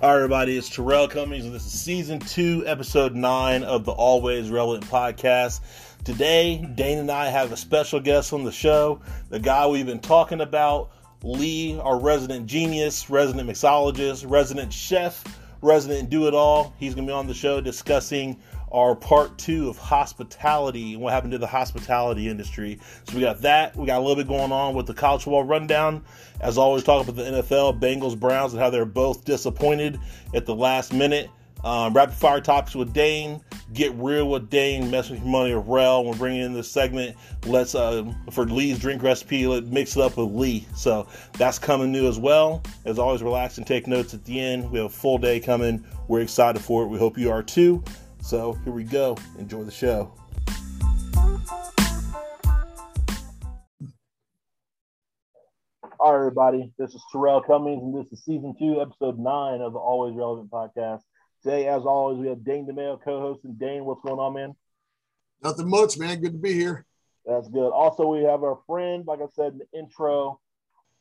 All right, everybody, it's Terrell Cummings, and this is season two, episode nine of the Always Relevant podcast. Today, Dane and I have a special guest on the show, the guy we've been talking about, Lee, our resident genius, resident mixologist, resident chef, resident do it all. He's going to be on the show discussing our part two of hospitality and what happened to the hospitality industry. So we got that. We got a little bit going on with the college football rundown. As always, talk about the NFL, Bengals, Browns, and how they're both disappointed at the last minute. Um, rapid fire topics with Dane. Get real with Dane. Mess with your money with Rel. We're bringing in this segment. Let's uh, for Lee's drink recipe. Let mix it up with Lee. So that's coming new as well. As always, relax and take notes at the end. We have a full day coming. We're excited for it. We hope you are too. So here we go. Enjoy the show. All right, everybody. This is Terrell Cummings, and this is season two, episode nine of the Always Relevant podcast. Today, as always, we have Dane DeMayo co-host. And Dane, what's going on, man? Nothing much, man. Good to be here. That's good. Also, we have our friend, like I said in the intro,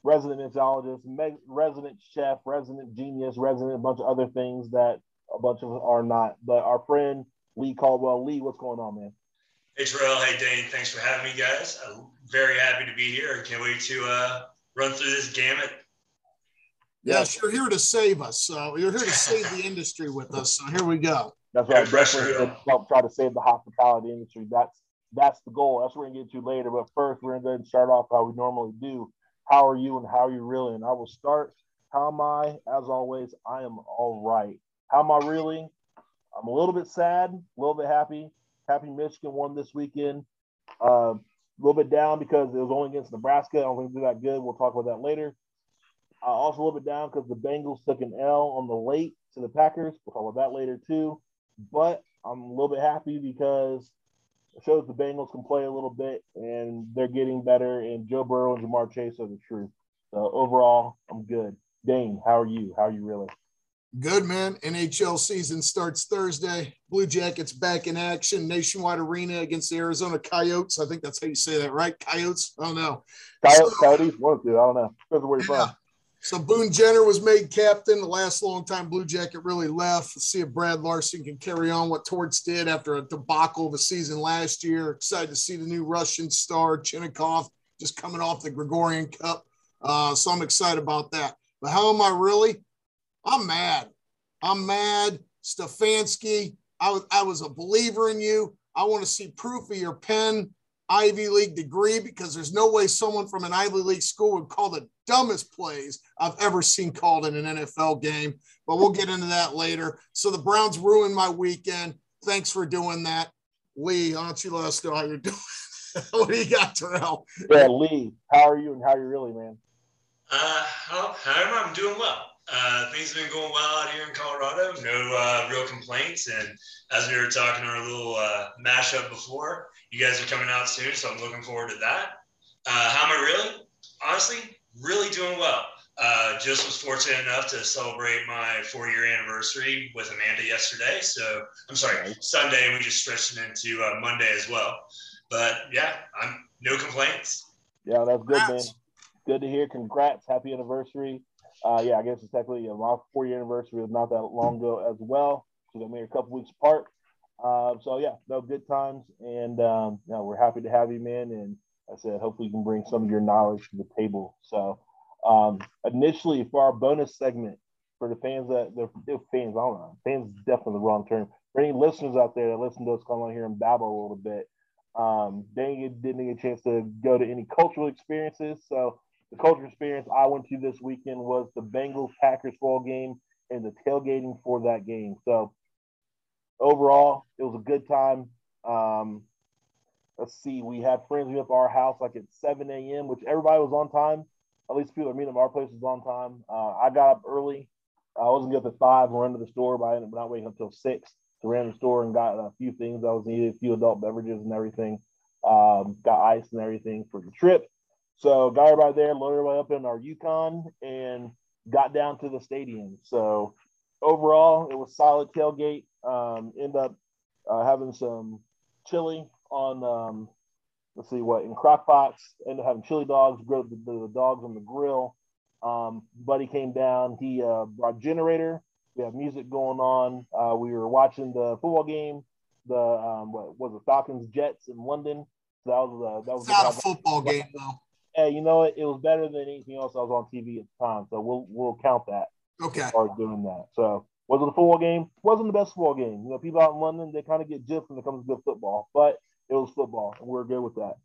resident mixologist, resident chef, resident genius, resident a bunch of other things that a bunch of us are not. But our friend Lee Caldwell. Lee, what's going on, man? Hey, Terrell. Hey, Dane. Thanks for having me, guys. I'm very happy to be here. Can't wait to uh, run through this gamut. Yes, you're here to save us. So you're here to save the industry with us. So here we go. That's right. Definitely here to help try to save the hospitality industry. That's that's the goal. That's what we're gonna get to later. But first, we're gonna go ahead and start off how we normally do. How are you and how are you really? And I will start. How am I? As always, I am all right. How am I really? I'm a little bit sad, a little bit happy. Happy Michigan won this weekend. Uh, a little bit down because it was only against Nebraska. I don't think they're that good. We'll talk about that later. Uh, also a little bit down because the Bengals took an L on the late to the Packers. We'll talk about that later too. But I'm a little bit happy because it shows the Bengals can play a little bit and they're getting better. And Joe Burrow and Ja'Marr Chase are the truth. So overall, I'm good. Dane, how are you? How are you really? Good man. NHL season starts Thursday. Blue Jackets back in action. Nationwide Arena against the Arizona Coyotes. I think that's how you say that, right? Coyotes. I don't know. Coyotes. So, Coyotes. One, two. I don't know. Depends where you're yeah. from. So Boone Jenner was made captain. The last long time Blue Jacket really left. Let's see if Brad Larsen can carry on what Torts did after a debacle of a season last year. Excited to see the new Russian star Chinakhov just coming off the Gagarin Cup. Uh, so I'm excited about that. But how am I really? I'm mad. I'm mad. Stefanski, I was, I was a believer in you. I want to see proof of your Penn Ivy League degree because there's no way someone from an Ivy League school would call the dumbest plays I've ever seen called in an NFL game. But we'll get into that later. So the Browns ruined my weekend. Thanks for doing that. Lee, why don't you let us know how you're doing? what do you got, Terrell? Yeah, Lee, how are you and how are you really, man? Uh, how, how am I'm doing well. Uh, things have been going well out here in Colorado. No uh, real complaints. And as we were talking our little uh, mashup before, you guys are coming out soon, so I'm looking forward to that. Uh, how am I really? Honestly, really doing well. Uh, just was fortunate enough to celebrate my four-year anniversary with Amanda yesterday. So I'm sorry, Sunday. We just stretched it into uh, Monday as well. But yeah, I'm no complaints. Yeah, that's good, man. Good to hear. Congrats. Happy anniversary. Uh, yeah, I guess it's technically my four year anniversary was not that long ago as well. So they made a couple weeks apart. Uh, so yeah, no good times, and um, yeah, we're happy to have you, man. And I said, hopefully, you can bring some of your knowledge to the table. So um, initially, for our bonus segment, for the fans that the fans, I don't know, fans is definitely the wrong term. For any listeners out there that listen to us come on here and babble a little bit, um, they didn't get a chance to go to any cultural experiences. So the culture experience I went to this weekend was the Bengals Packers ball game and the tailgating for that game. So overall, it was a good time. Um, let's see, we had friends meet up our house like at 7 a.m., which everybody was on time. At least people that meet at our place was on time. Uh, I got up early. I wasn't up at five run to the store, but I ended up not waiting until six to run to the store and got a few things I was needed, a few adult beverages and everything. Um, got ice and everything for the trip. So got everybody there, loaded everybody up in our Yukon, and got down to the stadium. So overall, it was solid tailgate. Um, end up uh, having some chili on, um, let's see what, in crock pots. Ended up having chili dogs, grilled the, the, dogs on the grill. Um, buddy came down. He uh, brought generator. We have music going on. Uh, we were watching the football game, the um, what was it, Falcons Jets in London. So that was uh, that was it's not a football game though. Hey, you know what? It was better than anything else I was on TV at the time, so we'll we'll count that. Okay. As far as doing that, so was it a football game? Wasn't the best football game. You know, people out in London they kind of get gypped when it comes to good football, but it was football, and we are good with that.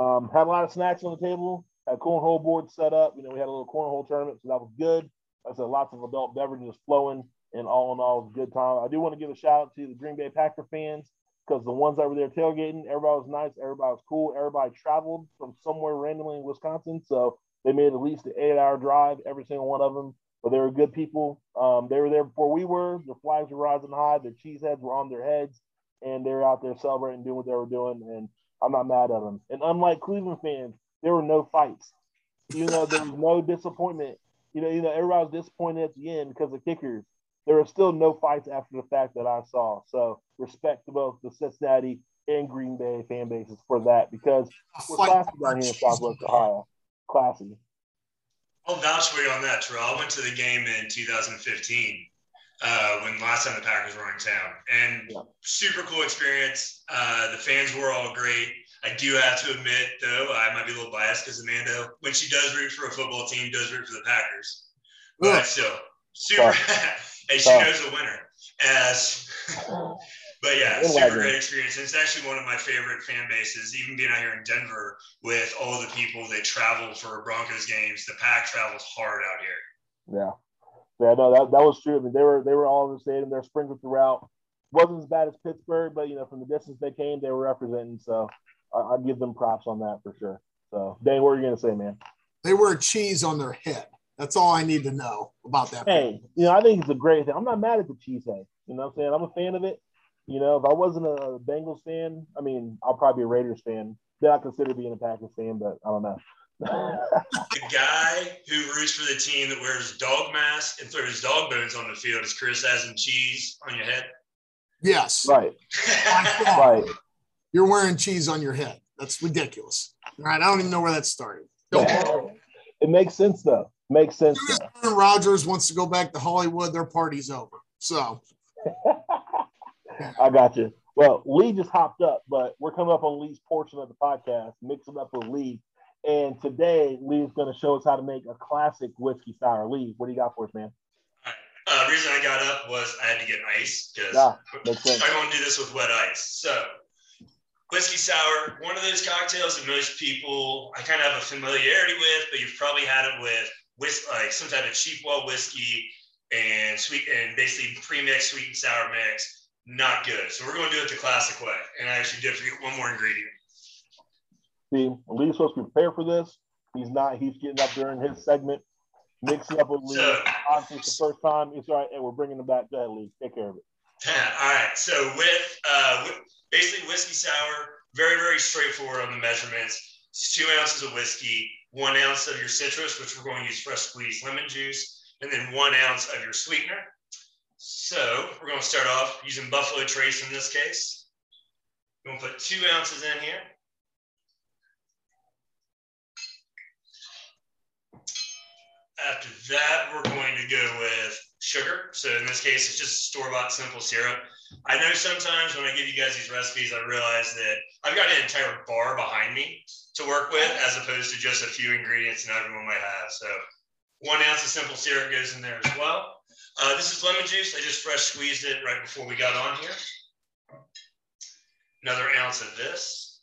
Um, had a lot of snacks on the table. Had cornhole boards set up. You know, we had a little cornhole tournament, so that was good. I said lots of adult beverages flowing, and all in all, it was a good time. I do want to give a shout out to the Green Bay Packer fans because the ones that were there tailgating, everybody was nice, everybody was cool, everybody traveled from somewhere randomly in Wisconsin, so they made at least an eight-hour drive, every single one of them. But they were good people. Um, they were there before we were. The flags were rising high. Their cheese heads were on their heads, and they were out there celebrating, doing what they were doing. And I'm not mad at them. And unlike Cleveland fans, there were no fights. You know, there was no disappointment. You know, you know, everybody was disappointed at the end because of kickers. There were still no fights after the fact that I saw. So respect to both the Cincinnati and Green Bay fan bases for that because we're classy down here in Southwest Ohio. Classy. I'll vouch for you on that, Terrell. I went to the game in 2015 uh, when last time the Packers were in town, and yeah. super cool experience. Uh, the fans were all great. I do have to admit, though, I might be a little biased because Amanda, when she does root for a football team, does root for the Packers. But yeah. still, super. and she knows the winner. As, but yeah, super great experience. And it's actually one of my favorite fan bases, even being out here in Denver with all the people that travel for Broncos games. The pack travels hard out here. Yeah. Yeah, no, that, that was true. I mean, they were they were all in the stadium. They're sprinkled throughout. wasn't as bad as Pittsburgh, but you know, from the distance they came, they were representing. So I, I give them props on that for sure. So, Dane, what are you gonna say, man? They wear cheese on their head. That's all I need to know about that. Hey, you know, I think it's a great thing. I'm not mad at the cheese head. You know what I'm saying? I'm a fan of it. You know, if I wasn't a Bengals fan, I mean, I'll probably be a Raiders fan. Then I consider being a Packers fan, but I don't know. the guy who roots for the team that wears dog masks and throws dog bones on the field is Chris having cheese on your head. Yes. Right. right. You're wearing cheese on your head. That's ridiculous. Right. I don't even know where that started. It makes sense though. Makes sense. Aaron Rodgers wants to go back to Hollywood. Their party's over. So I got you. Well, Lee just hopped up, but we're coming up on Lee's portion of the podcast, mixing up with Lee. And today, Lee's going to show us how to make a classic whiskey sour. Lee, what do you got for us, man? Uh, reason I got up was I had to get ice because yeah, I'm going to do this with wet ice. So, whiskey sour, one of those cocktails that most people I kind of have a familiarity with, but you've probably had it with whis- like some type of cheap well whiskey and sweet and basically pre-mixed sweet and sour mix. Not good. So we're going to do it the classic way. And I actually did forget one more ingredient. See, Lee's supposed to prepare for this. He's not. He's getting up during his segment, mixing up with Lee. So, Obviously, it's the first time. It's all right, and we're bringing him back. Go ahead, Lee. Take care of it. all right. So with, uh, with basically whiskey sour, very very straightforward on the measurements. It's two ounces of whiskey, one ounce of your citrus, which we're going to use fresh squeezed lemon juice, and then one ounce of your sweetener. So we're going to start off using Buffalo Trace in this case. We're going to put two ounces in here. After that, we're going to go with sugar. So in this case, it's just store-bought simple syrup. I know sometimes when I give you guys these recipes, I realize that I've got an entire bar behind me to work with as opposed to just a few ingredients that everyone might have. So one ounce of simple syrup goes in there as well. Uh, this is lemon juice. I just fresh squeezed it right before we got on here. Another ounce of this.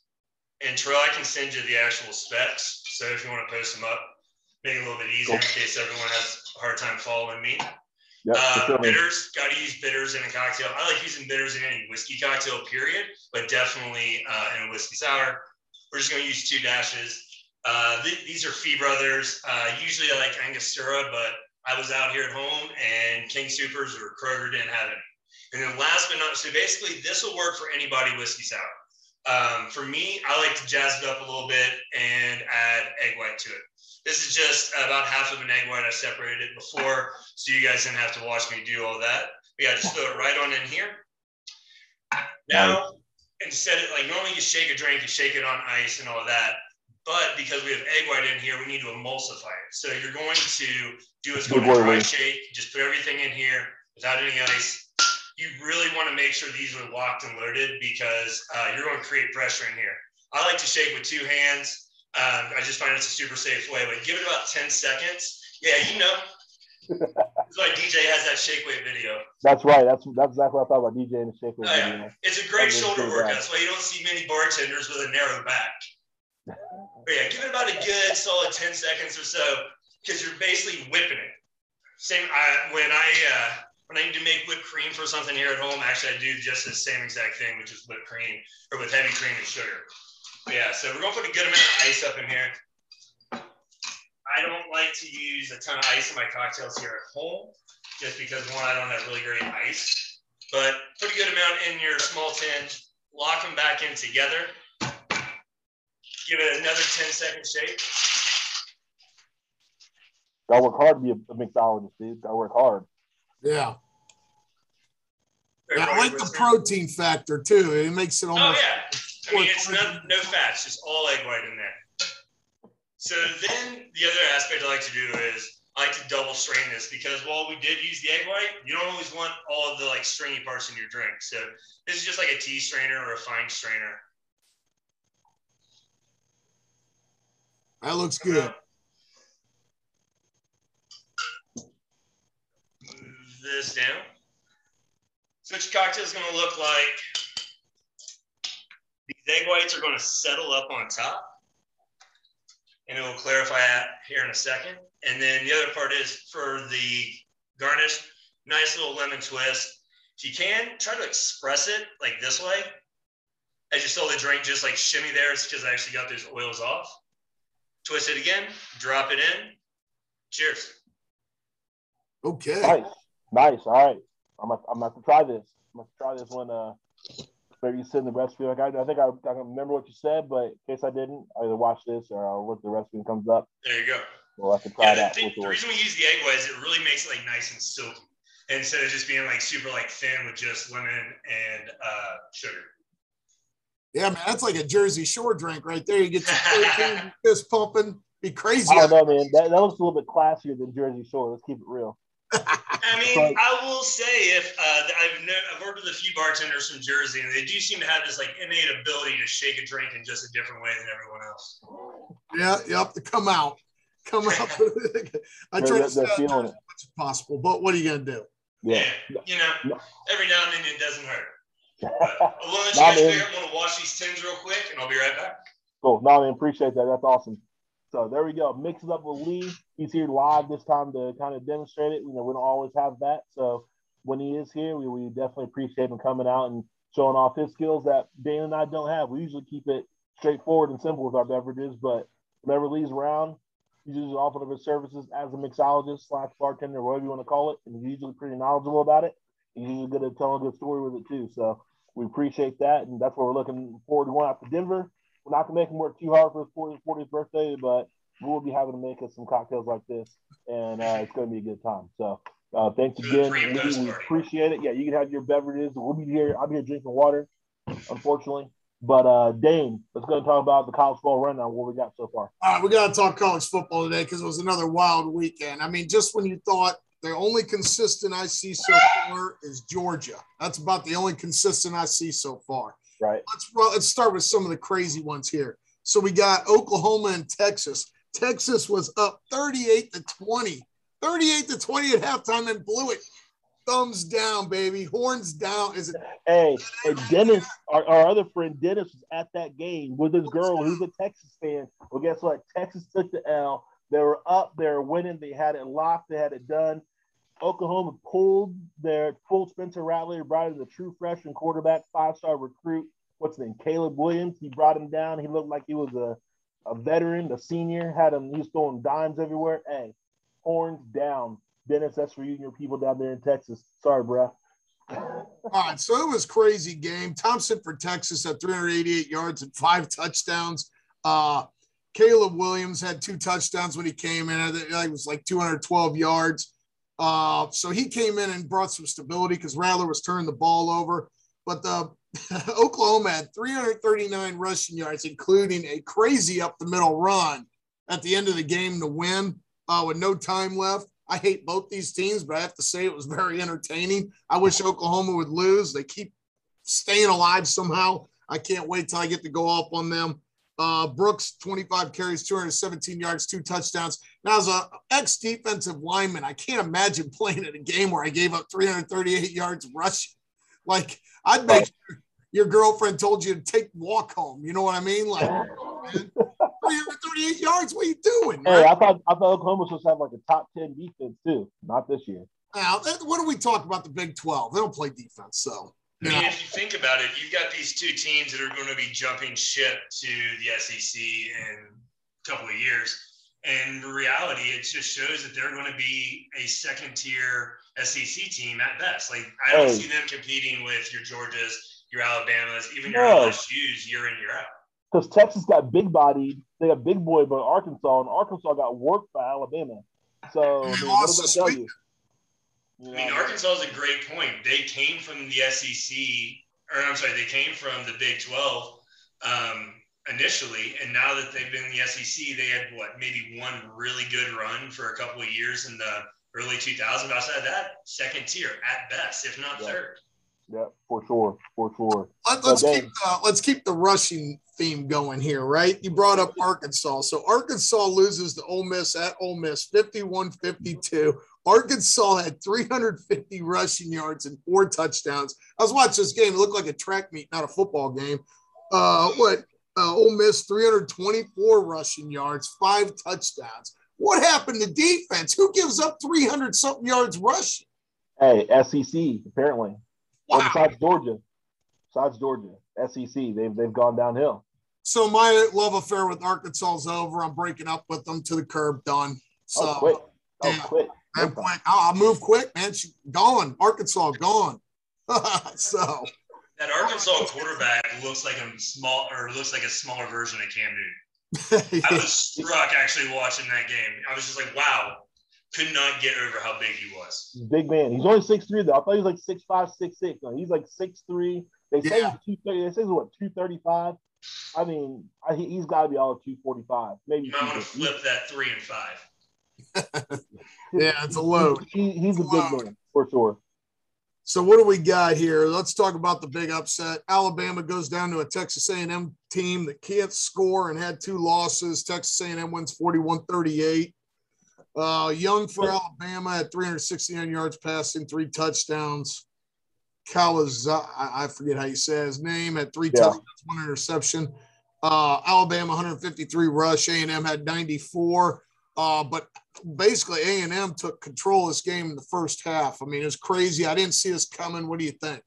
And Terrell, I can send you the actual specs. So if you want to post them up, make it a little bit easier cool. in case everyone has a hard time following me. Yep, uh, bitters, got to use bitters in a cocktail. I like using bitters in any whiskey cocktail, period, but definitely uh, in a whiskey sour. We're just going to use two dashes. Uh, th- these are Fee Brothers. Uh, usually I like Angostura, but I was out here at home and King Supers or Kroger didn't have any. And then last but not so basically this will work for anybody whiskey sour. Um, for me, I like to jazz it up a little bit and add egg white to it. This is just about half of an egg white. I separated it before, so you guys didn't have to watch me do all that. We got to just throw it right on in here. Now, instead of like normally you shake a drink, you shake it on ice and all that. But because we have egg white in here, we need to emulsify it. So you're going to do what's called a dry shake. Just put everything in here, without any ice. You really want to make sure these are locked and loaded because uh, you're going to create pressure in here. I like to shake with two hands. Um, I just find it's a super safe way, but give it about 10 seconds. Yeah, you know. That's why DJ has that shake weight video. That's right. That's that's exactly what I thought about DJ and the shake weight Oh, yeah. video. It's a great shoulder workout. That's why you don't see many bartenders with a narrow back. But yeah, give it about a good solid 10 seconds or so because you're basically whipping it. Same I, when I uh, when I need to make whipped cream for something here at home, actually I do just the same exact thing, which is whipped cream or with heavy cream and sugar. But yeah, so we're gonna put a good amount of ice up in here. I don't like to use a ton of ice in my cocktails here at home, just because one, I don't have really great ice. But put a good amount in your small tin, lock them back in together. Give it another 10 second shake. Gotta work hard to be a, a mixologist, dude. Gotta work hard. Yeah. Yeah, I like the protein factor too. It makes it Oh almost. yeah, I mean it's not, no fats, just all egg white in there. So then the other aspect I like to do is I like to double strain this because while we did use the egg white, you don't always want all of the like stringy parts in your drink. So this is just like a tea strainer or a fine strainer. That looks good. Move this down. So what your cocktail is going to look like? These egg whites are going to settle up on top. And it will clarify that here in a second. And then the other part is for the garnish, nice little lemon twist. If you can, try to express it like this way. As you saw the drink just like shimmy there, it's because I actually got those oils off. Twist it again, drop it in. Cheers. Okay. Nice, nice. All right, I'm gonna, I'm gonna have to try this. I'm gonna try this one. Uh, maybe you send the recipe. Like I, I think I, I can remember what you said, but in case I didn't, I either watch this or I'll look the recipe when it comes up. There you go. We'll have to try Yeah, the, that. thing, the the- reason we use the egg white is it really makes it like nice and silky instead of just being like super like thin with just lemon and uh, sugar. Yeah, man, that's like a Jersey Shore drink right there. You get your protein, fist pumping, be crazy. I don't know, man. That, that looks a little bit classier than Jersey Shore. Let's keep it real. I mean, But- I will say if uh, I've known, I've worked with a few bartenders from Jersey, and they do seem to have this like innate ability to shake a drink in just a different way than everyone else. Yeah, you have to come out. Come out. I try to stay they're feeling it. as much as possible, but what are you gonna do? Yeah. you know, No. every now and then it doesn't hurt. But I'll let you Nah, guys man. figure. I'm gonna wash these tins real quick, and I'll be right back. Cool. No, man, appreciate that. That's awesome. So there we go. Mix it up with Lee. He's here live this time to kind of demonstrate it. You know, we don't always have that. So when he is here, we, we definitely appreciate him coming out and showing off his skills that Dan and I don't have. We usually keep it straightforward and simple with our beverages, but whenever Lee's around, he's usually offering up his services as a mixologist slash bartender, whatever you want to call it, and he's usually pretty knowledgeable about it. He's usually good at telling a good story with it too. So we appreciate that, and that's what we're looking forward to going out to Denver. We're not gonna make him work too hard for his 40th, 40th birthday, but we will be having to make us some cocktails like this, and uh, it's gonna be a good time. So uh, thanks again, pre and Lee. post We appreciate it. Yeah, you can have your beverages. We'll be here. I'll be here drinking water, unfortunately. But uh, Dane, let's go and talk about the college football rundown. What we got so far? All right, we got to talk college football today because it was another wild weekend. I mean, just when you thought the only consistent I see so far is Georgia. That's about the only consistent I see so far. Right. Let's let's start with some of the crazy ones here. So we got Oklahoma and Texas. Texas was up 38 to 20. 38 to 20 at halftime and blew it. Thumbs down, baby. Horns down. Is it Hey, and Dennis, our, our other friend Dennis was at that game with his girl who's a Texas fan. Well, guess what? Texas took the L. They were up, they were winning, they had it locked, they had it done. Oklahoma pulled their full Spencer Rattler, brought in the true freshman quarterback, five star recruit. What's his name? Caleb Williams. He brought him down. He looked like he was a, a veteran, a senior, had him, he was throwing dimes everywhere. Hey, horns down. Dennis, that's for you and your people down there in Texas. Sorry, bro. All right, so it was crazy game. Thompson for Texas at 388 yards and five touchdowns. Uh, Caleb Williams had two touchdowns when he came in. I think it was like 212 yards. Uh, so he came in and brought some stability because Rattler was turning the ball over. But the Oklahoma had 339 rushing yards, including a crazy up the middle run at the end of the game to win uh, with no time left. I hate both these teams, but I have to say it was very entertaining. I wish Oklahoma would lose. They keep staying alive somehow. I can't wait till I get to go off on them. Uh, Brooks, 25 carries, 217 yards, two touchdowns. Now, as a ex defensive lineman, I can't imagine playing in a game where I gave up 338 yards rushing. Like, I'd make sure your girlfriend told you to take walk home. You know what I mean? Like, 338 yards. What are you doing? Hey, I thought I thought Oklahoma was supposed to have like a top 10 defense too. Not this year. Now, what do we talk about the Big 12? They don't play defense, so. I mean, if you think about it, you've got these two teams that are going to be jumping ship to the SEC in a couple of years. And in reality, it just shows that they're going to be a second tier SEC team at best. Like, I don't hey. see them competing with your Georgias, your Alabamas, even your no. LSU's year in, year out. Because Texas got big bodied, they got big boy, but Arkansas, and Arkansas got worked by Alabama. So, I mean, what does that tell you? I mean, Arkansas is a great point. They came from the SEC, or I'm sorry, they came from the Big 12 um, initially, and now that they've been in the SEC, they had what maybe one really good run for a couple of years in the early 2000s. Outside of that, second tier at best, if not yeah. third. Yeah, for sure, for sure. Let, us keep uh, let's keep the rushing theme going here, right? You brought up Arkansas, so Arkansas loses to Ole Miss at Ole Miss, 51-52. Arkansas had 350 rushing yards and four touchdowns. I was watching this game. It looked like a track meet, not a football game. Uh, what? Uh, Ole Miss 324 rushing yards, five touchdowns. What happened to defense? Who gives up 300 something yards rushing? Hey, SEC apparently. Wow. besides Georgia, besides Georgia, SEC, they've they've gone downhill. So my love affair with Arkansas is over. I'm breaking up with them to the curb. Done. So oh, quit. Oh, yeah. Quick. I'm quick. I'll, move quick, man. She's gone. Arkansas gone. so that Arkansas quarterback looks like a small or looks like a smaller version of Cam Newton. I was struck actually watching that game. I was just like, wow, could not get over how big he was. Big man. He's only six three though. I thought he was like six five, six six. No, he's like six three. They say yeah. he's two thirty. They say he's what two thirty five. I mean, I, he's got to be all of two forty five. Maybe. You might want to flip that three and five. yeah, it's a load. He, he's a big man for sure. So what do we got here? Let's talk about the big upset. Alabama goes down to a Texas A&M team that can't score and had two losses. Texas A&M wins 41-38. Uh, Young for Alabama at 369 yards passing, three touchdowns. Calaz, I forget how you say his name, at three yeah. touchdowns, one interception. Uh, Alabama 153 rush. A&M had 94. Uh, but basically, A and M took control of this game in the first half. I mean, it's crazy. I didn't see this coming. What do you think?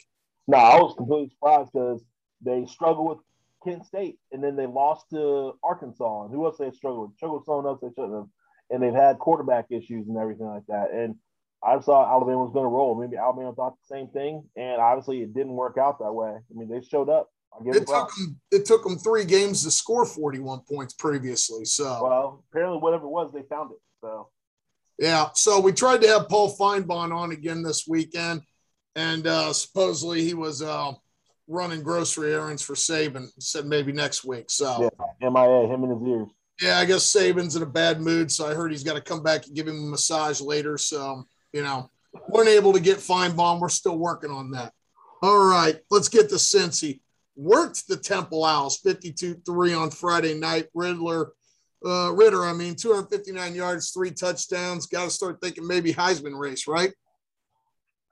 No, I was completely surprised because they struggled with Kent State, and then they lost to Arkansas. And who else they struggled with? Struggled with someone else they shouldn't have. And they've had quarterback issues and everything like that. And I saw Alabama was going to roll. Maybe Alabama thought the same thing, and obviously it didn't work out that way. I mean, they showed up it took them. It took them three games to score forty-one points previously. So well, apparently, whatever it was, they found it. So yeah. So we tried to have Paul Finebaum on again this weekend, and uh, supposedly he was uh, running grocery errands for Saban. Said maybe next week. So yeah, MIA, him and his ears. Yeah, I guess Saban's in a bad mood, so I heard he's got to come back and give him a massage later. So you know, weren't able to get Finebaum. We're still working on that. All right, let's get to Cincy worked the Temple Owls 52-3 on Friday night. Riddler, uh, Ridder, I mean, 259 yards, three touchdowns. Got to start thinking maybe Heisman race, right?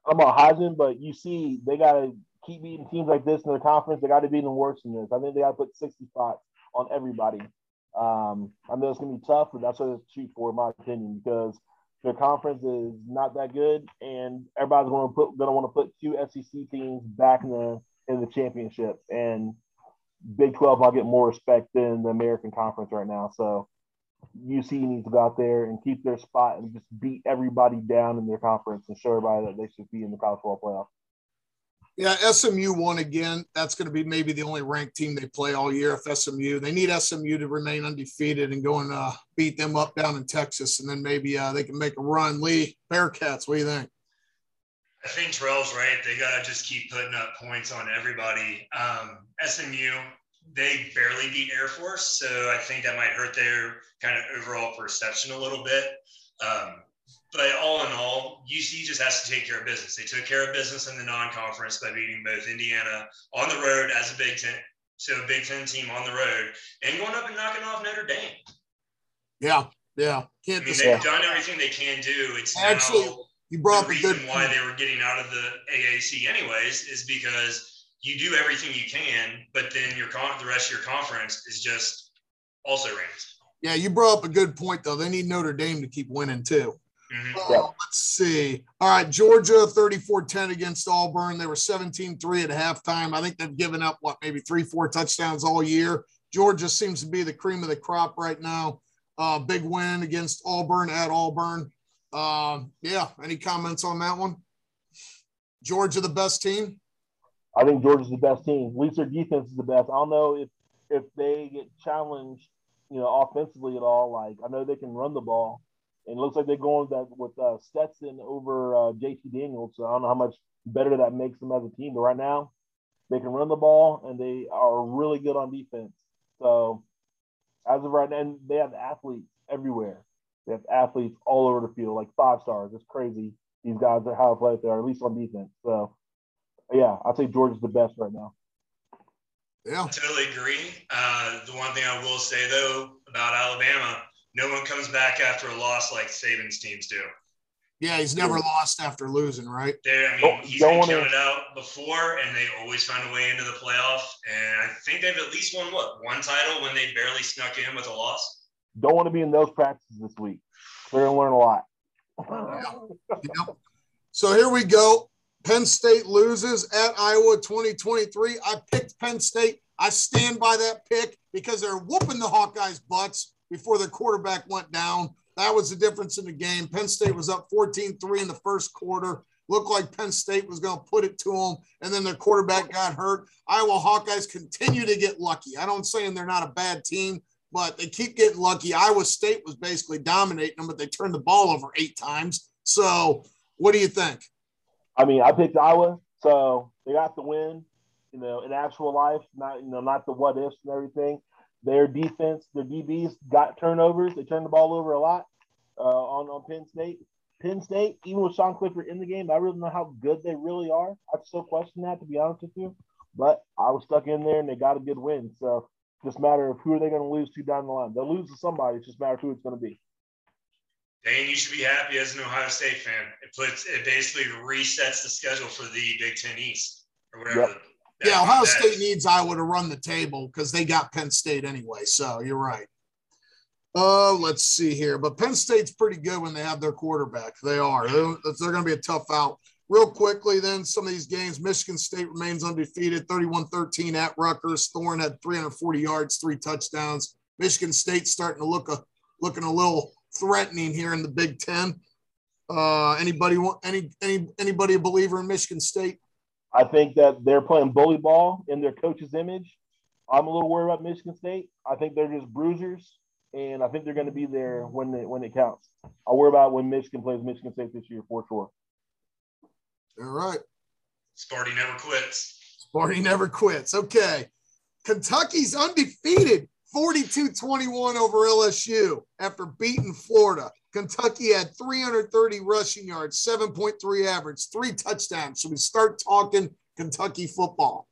I'm a Heisman, but you see, they got to keep beating teams like this in their conference. They got to beat them worse than this. I think they got to put 60 spots on everybody. Um, I know it's going to be tough, but that's what it's shoot for, in my opinion, because their conference is not that good, and everybody's going to put going to want to put two SEC teams back in the in the championship. And Big 12 I'll get more respect than the American Conference right now. So UC needs to go out there and keep their spot and just beat everybody down in their conference and show everybody that they should be in the college football playoff. Yeah, SMU won again. That's going to be maybe the only ranked team they play all year. If SMU, they need SMU to remain undefeated and go and uh, beat them up down in Texas, and then maybe uh, they can make a run. Lee Bearcats, what do you think? I think Terrell's right. They got to just keep putting up points on everybody. Um, SMU, they barely beat Air Force, so I think that might hurt their kind of overall perception a little bit. Um, but all in all, UC just has to take care of business. They took care of business in the non-conference by beating both Indiana on the road as a Big Ten, so a Big Ten team on the road, and going up and knocking off Notre Dame. Yeah, yeah. Can't I mean, they've done everything they can do. It's actually you brought the reason why they were getting out of the AAC anyways is because you do everything you can, but then your con- the rest of your conference is just also ranked. Yeah, you brought up a good point though. They need Notre Dame to keep winning too. Mm-hmm. Uh, let's see. All right, Georgia 34-10 against Auburn. They were 17-3 at halftime. I think they've given up what maybe three, four touchdowns all year. Georgia seems to be the cream of the crop right now. Uh, big win against Auburn at Auburn. Uh, yeah, any comments on that one? Georgia the best team? I think Georgia's the best team. At least their defense is the best. I don't know if if they get challenged, you know, offensively at all. Like I know they can run the ball, and it looks like they're going that with uh, Stetson over uh, JT Daniels. So I don't know how much better that makes them as a team. But right now, they can run the ball and they are really good on defense. So as of right now, and they have athletes everywhere. They have athletes all over the field, like five stars. It's crazy. These guys are how athletic they are, at least on defense. So yeah, I'd say Georgia's the best right now. Yeah, totally agree. Uh, the one thing I will say though about Alabama no one comes back after a loss like Saban's teams do. Yeah, he's never lost after losing, right? They, I mean, he's been counted out before, and they always find a way into the playoff. And I think they've at least won what one title when they barely snuck in with a loss. Don't want to be in those practices this week. They're gonna learn a lot. yep. So here we go. Penn State loses at Iowa 2023. I picked Penn State. I stand by that pick because they're whooping the Hawkeyes' butts before their quarterback went down. That was the difference in the game. Penn State was up 14 3 in the first quarter. Looked like Penn State was going to put it to them, and then their quarterback got hurt. Iowa Hawkeyes continue to get lucky. I don't saying they're not a bad team, but they keep getting lucky. Iowa State was basically dominating them, but they turned the ball over eight times. So, what do you think? I mean, I picked Iowa, so they got the win. You know, in actual life, not you know, not the what ifs and everything. Their defense, their DBs got turnovers. They turned the ball over a lot uh, on on Penn State. Penn State, even with Sean Clifford in the game, I really don't know how good they really are. I still question that, to be honest with you. But I was stuck in there, and they got a good win. So just matter of who are they going to lose to down the line. They'll lose to somebody. It's just matter of who it's going to be. Dane, you should be happy as an Ohio State fan. It puts it basically resets the schedule for the Big Ten East or whatever yep yeah, Ohio State needs Iowa to run the table because they got Penn State anyway. So you're right. Uh, let's see here. But Penn State's pretty good when they have their quarterback. They are. They're, they're going to be a tough out. Real quickly, then, some of these games Michigan State remains undefeated 31 13 at Rutgers. Thorne had 340 yards, three touchdowns. Michigan State starting to look a, looking a little threatening here in the Big Ten. Uh, anybody want any any anybody a believer in Michigan State? I think that they're playing bully ball in their coach's image. I'm a little worried about Michigan State. I think they're just bruisers, and I think they're going to be there when it when it counts. I worry about when Michigan plays Michigan State this year for sure. All right. Sparty never quits. Sparty never quits. Okay. Kentucky's undefeated 42 21 over LSU after beating Florida. Kentucky had 330 rushing yards, 7.3 average, three touchdowns. So we start talking Kentucky football.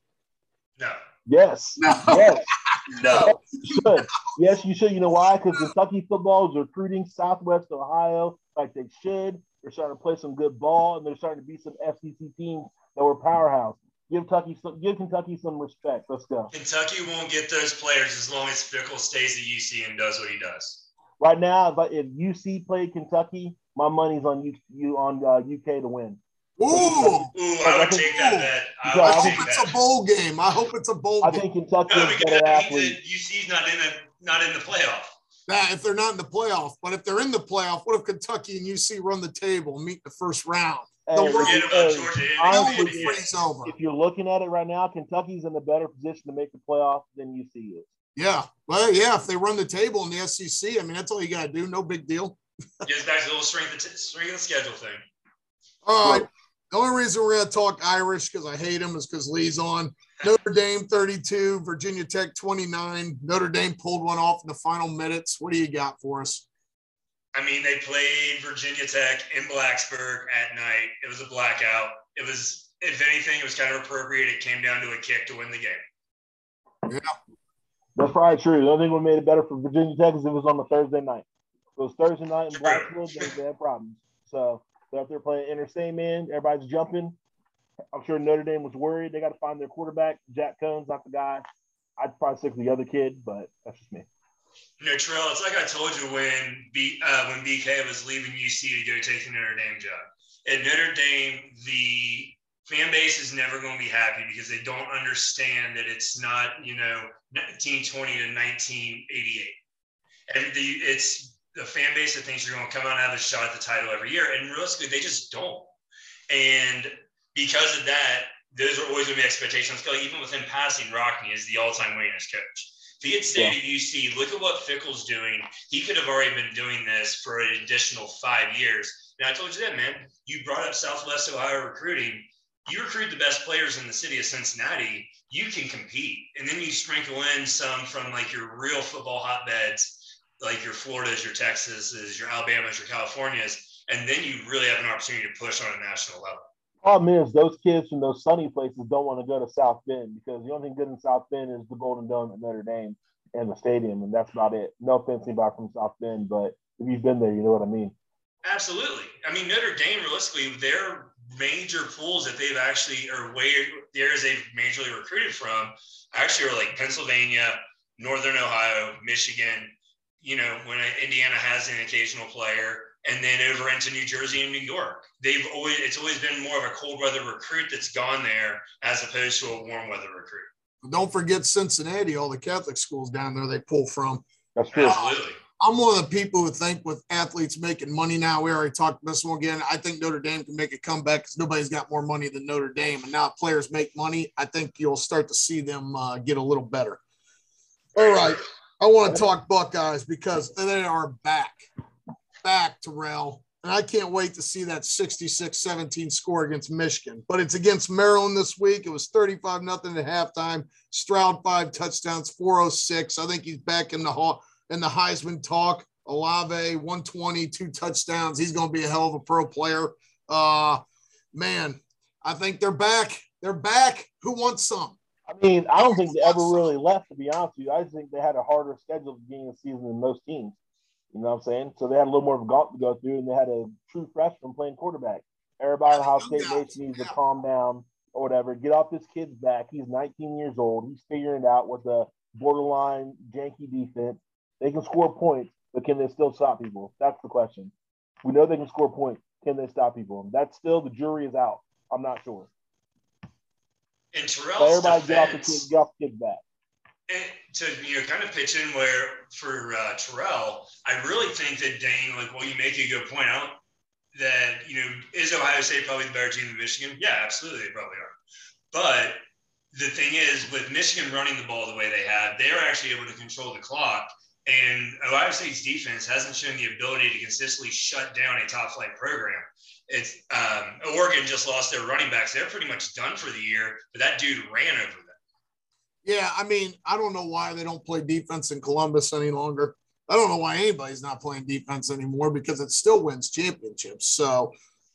No. Yes. No. Yes. no. You should. Yes, you should. You know why? Because Kentucky football is recruiting Southwest Ohio like they should. They're starting to play some good ball, and they're starting to beat some SEC teams that were powerhouse. Give Kentucky some, give Kentucky some respect. Let's go. Kentucky won't get those players as long as Fickell stays at UC and does what he does. Right now, if, if UC played Kentucky, my money's on you, you on uh, UK to win. Ooh, Ooh I would take that bet. I, I hope it's that. a bowl game. I hope it's a bowl I game. I think Kentucky no, is better athlete. UC's not in a, not in the playoff. That if they're not in the playoff, but if they're in the playoff, what if Kentucky and UC run the table and meet the first round? Hey, forget about Georgia. Honestly, if you're looking at it right now, Kentucky's in a better position to make the playoff than UC is. Yeah. Well, yeah. If they run the table in the SEC, I mean, that's all you got to do. No big deal. Just back to the little strength of, t- strength of schedule thing. All right. The only reason we're going to talk Irish because I hate him is because Lee's on. Notre Dame 32, Virginia Tech 29. Notre Dame pulled one off in the final minutes. What do you got for us? I mean, they played Virginia Tech in Blacksburg at night. It was a blackout. It was, if anything, it was kind of appropriate. It came down to a kick to win the game. Yeah. That's probably true. The only thing that made it better for Virginia Tech is it was on a Thursday night. If it was Thursday night in Blacksburg, they, they had problems. So they're out there playing interstate man. Everybody's jumping. I'm sure Notre Dame was worried. They got to find their quarterback. Jack Coan's not the guy. I'd probably stick with the other kid, but that's just me. You know, Terrell, it's like I told you when B, uh, when BK was leaving UC to go take the Notre Dame job. At Notre Dame, the fan base is never going to be happy because they don't understand that it's not, you know, 1920 to 1988. And the, it's the fan base that thinks you're going to come out and have a shot at the title every year. And realistically, they just don't. And because of that, those are always going to be expectations. Like even within passing, Rockne is the all-time winningest coach. If he had stayed yeah. at UC, look at what Fickell's doing. He could have already been doing this for an additional five years. And I told you that, man. You brought up Southwest Ohio recruiting. You recruit the best players in the city of Cincinnati. You can compete, and then you sprinkle in some from like your real football hotbeds, like your Floridas, your Texases, your Alabamas, your Californias, and then you really have an opportunity to push on a national level. Problem is, those kids from those sunny places don't want to go to South Bend because the only thing good in South Bend is the Golden Dome at Notre Dame and the stadium, and that's about it. No offense anybody from South Bend, but if you've been there, you know what I mean. Absolutely. I mean, Notre Dame, realistically, their major pools that they've actually, or where the areas they've majorly recruited from, actually are like Pennsylvania, Northern Ohio, Michigan. You know, when Indiana has an occasional player, and then over into New Jersey and New York. They've always it's always been more of a cold weather recruit that's gone there as opposed to a warm weather recruit. Don't forget Cincinnati, all the Catholic schools down there they pull from. That's true. Absolutely. I'm one of the people who think with athletes making money now, we already talked about this one again. I think Notre Dame can make a comeback because nobody's got more money than Notre Dame. And now players make money. I think you'll start to see them uh, get a little better. All right. I want to talk Buckeyes because they are back back, Terrell. And I can't wait to see that 66 17 score against Michigan. But it's against Maryland this week. It was 35 nothing at halftime. Stroud, five touchdowns, 406. I think he's back in the hall in the Heisman talk. Olave, 120, two touchdowns. He's going to be a hell of a pro player. Uh, man, I think they're back. They're back. Who wants some? I mean, I don't think they ever really left, to be honest with you. I just think they had a harder schedule at the beginning of the season than most teams. You know what I'm saying? So they had a little more of a gauntlet to go through, and they had a true freshman playing quarterback. Everybody in Ohio State Nation needs to calm down or whatever. Get off this kid's back. He's 19 years old. He's figuring it out with a borderline janky defense. They can score points, but can they still stop people? That's the question. We know they can score points. Can they stop people? That's still the jury is out. I'm not sure. And Terrell's so everybody defense, get off the kid, get off the kid's back to you know kind of pitch in where for uh, Terrell, I really think that Dane, like, well, you make a good point out that you know is Ohio State probably the better team than Michigan? Yeah, absolutely, they probably are. But the thing is, with Michigan running the ball the way they have, they're actually able to control the clock. And Ohio State's defense hasn't shown the ability to consistently shut down a top flight program. It's um, Oregon just lost their running backs. They're pretty much done for the year, but that dude ran over them. Yeah, I mean, I don't know why they don't play defense in Columbus any longer. I don't know why anybody's not playing defense anymore because it still wins championships. So,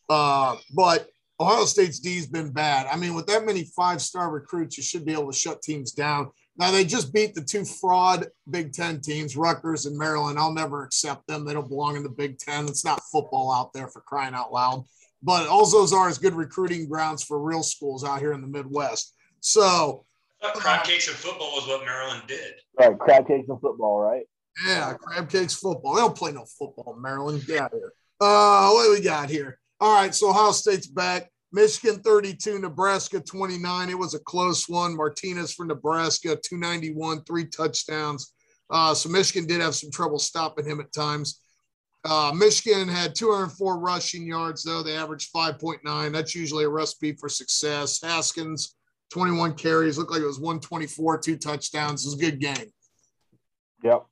uh, but Ohio State's D's been bad. I mean, with that many five star recruits, you should be able to shut teams down. Now, they just beat the two fraud Big Ten teams, Rutgers and Maryland. I'll never accept them. They don't belong in the Big Ten. It's not football out there for crying out loud. But all those are is good recruiting grounds for real schools out here in the Midwest. So, crab cakes and football was what Maryland did. Right, crab cakes and football, right? Yeah, crab cakes football. They don't play no football Maryland. Get out of here. Uh, what do we got here? All right, so Ohio State's back. Michigan 32, Nebraska 29. It was a close one. Martinez for Nebraska, 291, three touchdowns. Uh, so Michigan did have some trouble stopping him at times. Uh, Michigan had 204 rushing yards, though. They averaged 5.9. That's usually a recipe for success. Haskins, 21 carries. Looked like it was 124, two touchdowns. It was a good game. Yep.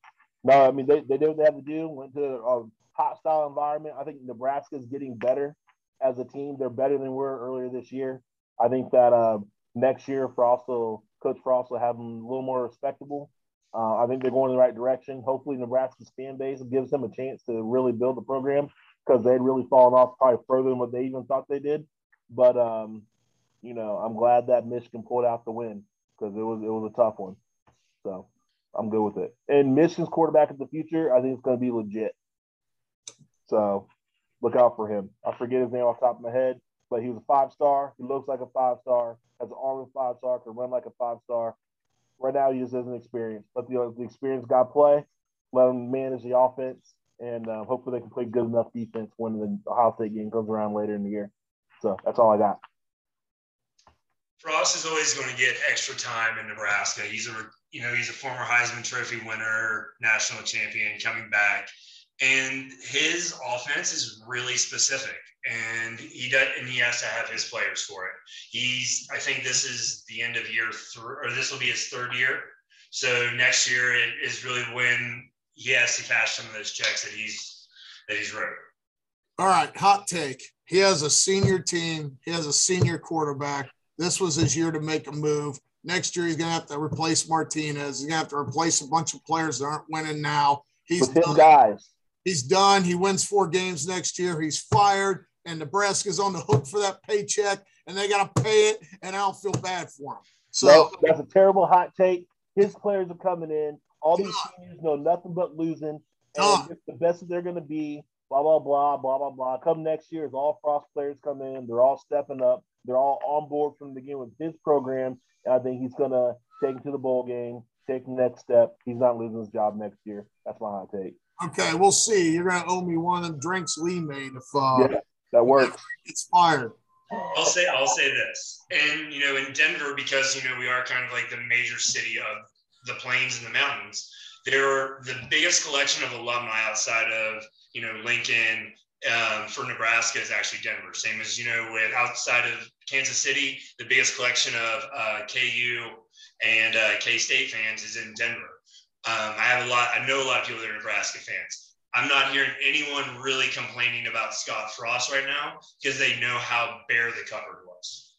No, I mean, they, they did what they had to do, went to a hostile environment. I think Nebraska's getting better as a team. They're better than we were earlier this year. I think that uh, next year, Frost will, Coach Frost will have them a little more respectable. Uh, I think they're going in the right direction. Hopefully, Nebraska's fan base gives them a chance to really build the program because they'd really fallen off probably further than what they even thought they did. But um, you know, I'm glad that Michigan pulled out the win because it was it was a tough one. So I'm good with it. And Michigan's quarterback of the future, I think it's going to be legit. So look out for him. I forget his name off top of my head, but he was a five star. He looks like a five star, has an arm of five star, can run like a five star. Right now, he just has an experience. Let the, the experience guy play, let him manage the offense, and uh, hopefully they can play good enough defense when the Ohio State game comes around later in the year. So that's all I got. Frost is always going to get extra time in Nebraska. He's a you know he's a former Heisman Trophy winner, national champion, coming back, and his offense is really specific, and he does and he has to have his players for it. He's I think this is the end of year three, or this will be his third year. So next year is really when he has to cash some of those checks that he's that he's wrote. All right, hot take. He has a senior team. He has a senior quarterback. This was his year to make a move. Next year, he's going to have to replace Martinez. He's going to have to replace a bunch of players that aren't winning now. He's With done. guys. He's done. He wins four games next year. He's fired, and Nebraska's on the hook for that paycheck, and they got to pay it. And I don't feel bad for him. So no, that's a terrible hot take. His players are coming in. All these seniors know nothing but losing, and it's the best that they're going to be. Blah blah blah blah blah blah. Come next year, as all Frost players come in, they're all stepping up. They're all on board from the beginning with his program. And I think he's going to take him to the bowl game, take the next step. He's not losing his job next year. That's my hot take. Okay, we'll see. You're going to owe me one of the drinks Lee made if uh, yeah, that works. It's fired. I'll say I'll say this, and you know, in Denver, because you know we are kind of like the major city of the plains and the mountains. They're the biggest collection of alumni outside of you know Lincoln um, for Nebraska is actually Denver. Same as you know, with outside of Kansas City, the biggest collection of uh, KU and uh, K State fans is in Denver. Um, I have a lot. I know a lot of people that are Nebraska fans. I'm not hearing anyone really complaining about Scott Frost right now because they know how bare the cupboard was.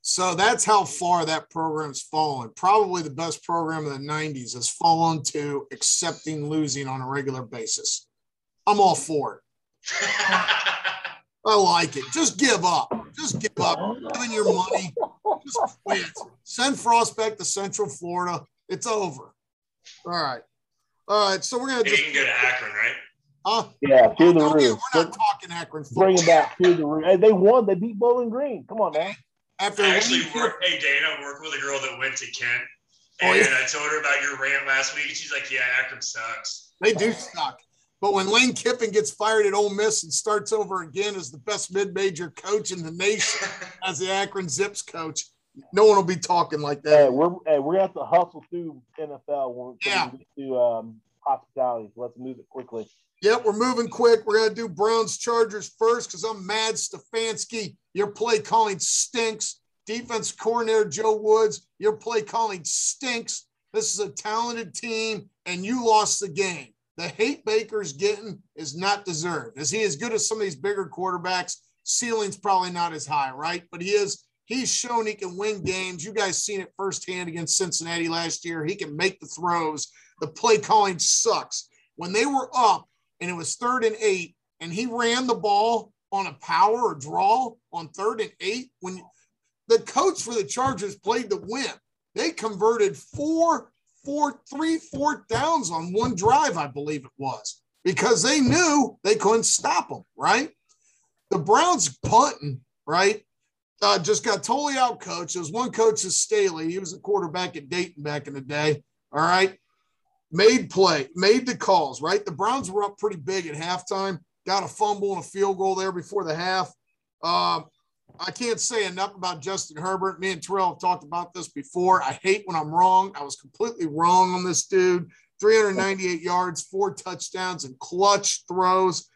So that's how far that program's fallen. Probably the best program in the 90s has fallen to accepting losing on a regular basis. I'm all for it. I like it. Just give up. Just give up. Giving your money. Just quit. Send Frost back to Central Florida. It's over. All right. All right. So we're gonna just. You can go to Akron, right? Huh? Yeah, to the roof. We're not talking Akron. Football. Bring it back to the roof. Hey, they won. They beat Bowling Green. Come on, man. After I actually worked. Hey, Dana worked with a girl that went to Kent, and oh, yeah. I told her about your rant last week, and she's like, "Yeah, Akron sucks." They do suck. But when Lane Kiffin gets fired at Ole Miss and starts over again as the best mid-major coach in the nation, as the Akron Zips coach, no one will be talking like that. Hey, we're hey, we're gonna have to hustle through NFL when yeah. we get to um, hospitality. Let's move it quickly. Yep, we're moving quick. We're gonna do Browns Chargers first because I'm mad Stefanski. Your play calling stinks. Defense coordinator Joe Woods, your play calling stinks. This is a talented team, and you lost the game the hate Baker's getting is not deserved. Is he as good as some of these bigger quarterbacks? Ceiling's probably not as high, right? But he is. He's shown he can win games. You guys seen it firsthand against Cincinnati last year. He can make the throws. The play calling sucks. When they were up and it was third and eight, and he ran the ball on a power or draw on third and eight, when the coach for the Chargers played the win, they converted four four, downs on one drive, I believe it was, because they knew they couldn't stop them, right? The Browns punting, right? Uh, just got totally out coached. There was one coach is Staley. He was a quarterback at Dayton back in the day. All right. Made play, made the calls, right? The Browns were up pretty big at halftime, got a fumble and a field goal there before the half. Uh, I can't say enough about Justin Herbert. Me and Terrell have talked about this before. I hate when I'm wrong. I was completely wrong on this dude. 398 yards, four touchdowns, and clutch throws.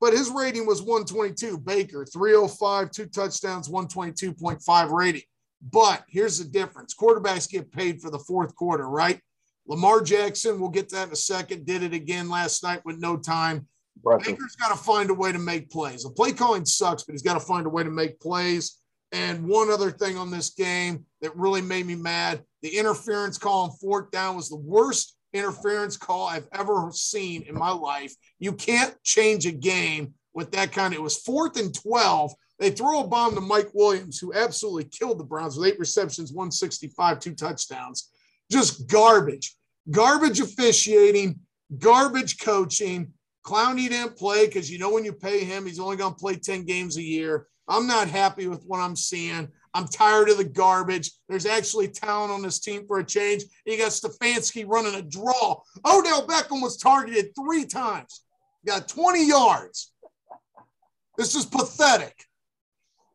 But his rating was 122. Baker, 305, two touchdowns, 122.5 rating. But here's the difference quarterbacks get paid for the fourth quarter, right? Lamar Jackson, we'll get that in a second, did it again last night with no time. Baker's got to find a way to make plays. The play calling sucks, but he's got to find a way to make plays. And one other thing on this game that really made me mad the interference call on fourth down was the worst interference call I've ever seen in my life. You can't change a game with that kind of. It was fourth and 12. They throw a bomb to Mike Williams, who absolutely killed the Browns with eight receptions, 165, two touchdowns. Just garbage. Garbage officiating, garbage coaching. Clowney didn't play because you know when you pay him, he's only going to play 10 games a year. I'm not happy with what I'm seeing. I'm tired of the garbage. There's actually talent on this team for a change. You got Stefanski running a draw. Odell Beckham was targeted three times, got 20 yards. This is pathetic.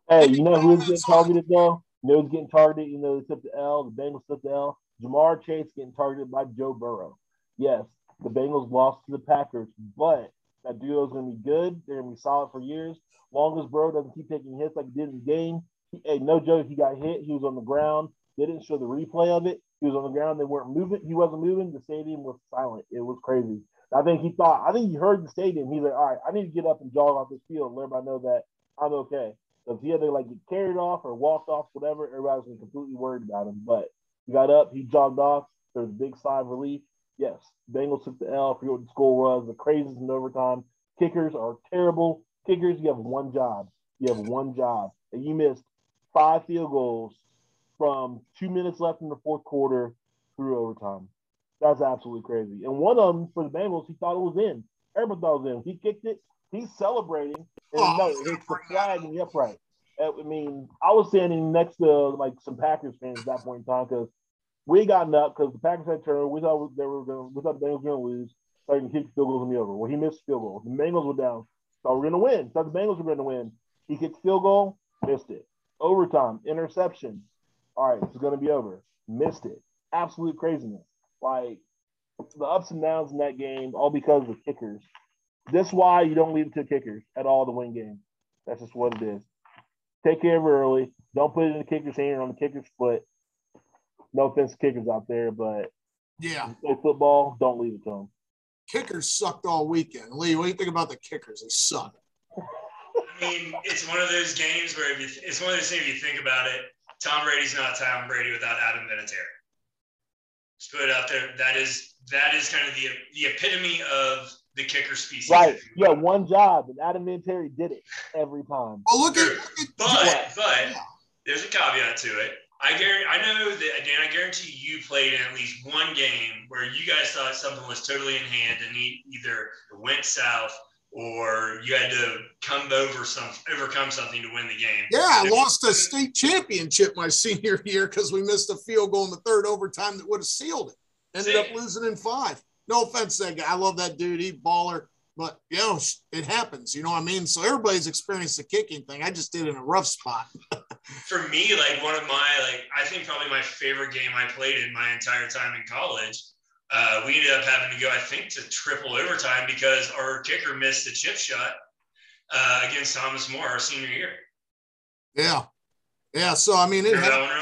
Hey, you know who's getting targeted though? You know who's getting targeted? You know, they took the L. The Bengals took the L. Ja'Marr Chase getting targeted by Joe Burrow. Yes, the Bengals lost to the Packers, but that duo is going to be good. They're going to be solid for years. Long as doesn't keep taking hits like he did in the game. He, hey, no joke, he got hit. He was on the ground. They didn't show the replay of it. He was on the ground. They weren't moving. He wasn't moving. The stadium was silent. It was crazy. I think he thought, I think he heard the stadium. He's like, all right, I need to get up and jog off this field and let everybody know that I'm okay. So if he had to like get carried off or walked off, whatever, everybody was completely worried about him. But he got up, he jogged off. There was a big sigh of relief. Yes, Bengals took the L. I forget what the score was. The crazies in overtime. Kickers are terrible. Kickers, you have one job. You have one job. And you missed five field goals from two minutes left in the fourth quarter through overtime. That's absolutely crazy. And one of them for the Bengals, he thought it was in. Everybody thought it was in. He kicked it. He's celebrating. And oh, no, it hits the flag in the upright. I mean, I was standing next to like some Packers fans at that point in time because we got up because the Packers had turned. We thought they were going. We thought the Bengals were going to lose. He can kick field goals in the over. Well, he missed field goal. The Bengals were down. Thought we are going to win. Thought the Bengals were going to win. He kicked field goal, missed it. Overtime, interception. All right, it's going to be over. Missed it. Absolute craziness. Like the ups and downs in that game, all because of the kickers. That's why you don't leave it to kickers at all to win games. That's just what it is. Take care of it early. Don't put it in the kicker's hand or on the kicker's foot. No offense kickers out there, but yeah, play football. Don't leave it to them. Kickers sucked all weekend. Lee, what do you think about the kickers? They suck. I mean, it's one of those games where if you, it's one of those things. If you think about it, Tom Brady's not Tom Brady without Adam Vinatieri. Just put it out there. That is that is kind of the the epitome of the kicker species. Right. Yeah, one job, and Adam Vinatieri did it every time. Oh, look at, but but there's a caveat to it. I guarantee, I know that Dan. I guarantee you played in at least one game where you guys thought something was totally in hand and either went south or you had to come over some overcome something to win the game. Yeah, I lost a state championship my senior year because we missed a field goal in the third overtime that would have sealed it. Ended See? up losing in five. No offense, that guy. I love that dude. He baller. But you know, it happens. You know what I mean? So everybody's experienced the kicking thing. I just did in a rough spot. For me, like one of my like I think probably my favorite game I played in my entire time in college. Uh, we ended up having to go, I think, to triple overtime because our kicker missed a chip shot uh, against Thomas More our senior year. Yeah, yeah. So I mean, it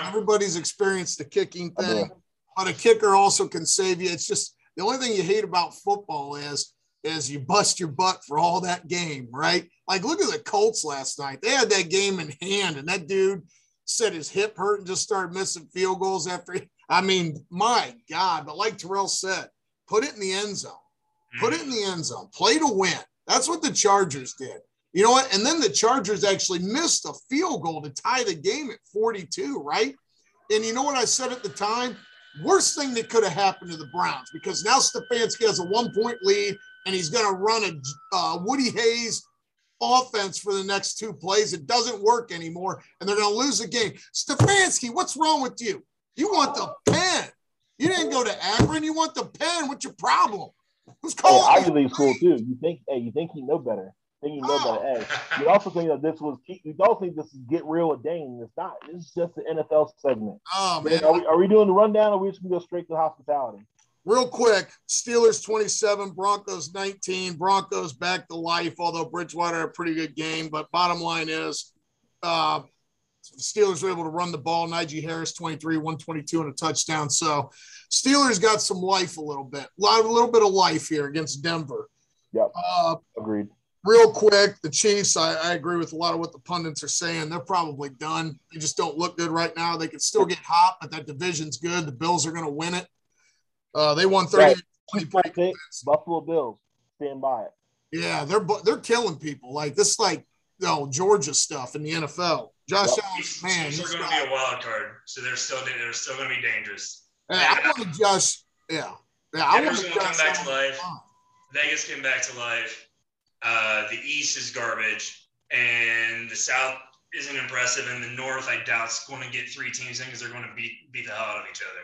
everybody's experienced the kicking thing, but a kicker also can save you. It's just the only thing you hate about football is is you bust your butt for all that game, right? Like look at the Colts last night. They had that game in hand, and that dude said his hip hurt and just started missing field goals after. I mean, my God! But like Terrell said, put it in the end zone. Put it in the end zone. Play to win. That's what the Chargers did. You know what? And then the Chargers actually missed a field goal to tie the game at 42, right? And you know what I said at the time? Worst thing that could have happened to the Browns because now Stefanski has a one point lead and he's going to run a uh, Woody Hayes offense for the next two plays. It doesn't work anymore, and they're going to lose the game. Stefanski, what's wrong with you? You want the Penn. You didn't go to Akron. You want the Penn. What's your problem? Who's calling? Hey, Ivy League school too. You think? Hey, you think he know better? Think you know oh. better? Hey, you also think that this was. You also think this is get real with Dane. It's not. This is just the NFL segment. Oh man, are we, are we doing the rundown, or are we just gonna go straight to hospitality? Real quick, Steelers 27, Broncos 19. Broncos back to life, although Bridgewater had a pretty good game. But bottom line is, uh, Steelers were able to run the ball. Najee Harris 23, 122 and a touchdown. So Steelers got some life a little bit. A, lot, a little bit of life here against Denver. Yep. Uh, Agreed. Real quick, the Chiefs, I, I, agree with a lot of what the pundits are saying. They're probably done. They just don't look good right now. They can still get hot, but that division's good. The Bills are going to win it. Uh, they won 30 right. Buffalo Bills. Stand by it. Yeah, they're they're killing people. Like this, like you know, Georgia stuff in the NFL. Josh yep. Allen, man, he's going to be a wild card, so they're still they're still going to be dangerous. Yeah, I want to just yeah, yeah. I want to come back to life. Vegas came back to life. Uh, the East is garbage, and the South isn't impressive, and the North I doubt is going to get three teams in because they're going to beat beat the hell out of each other.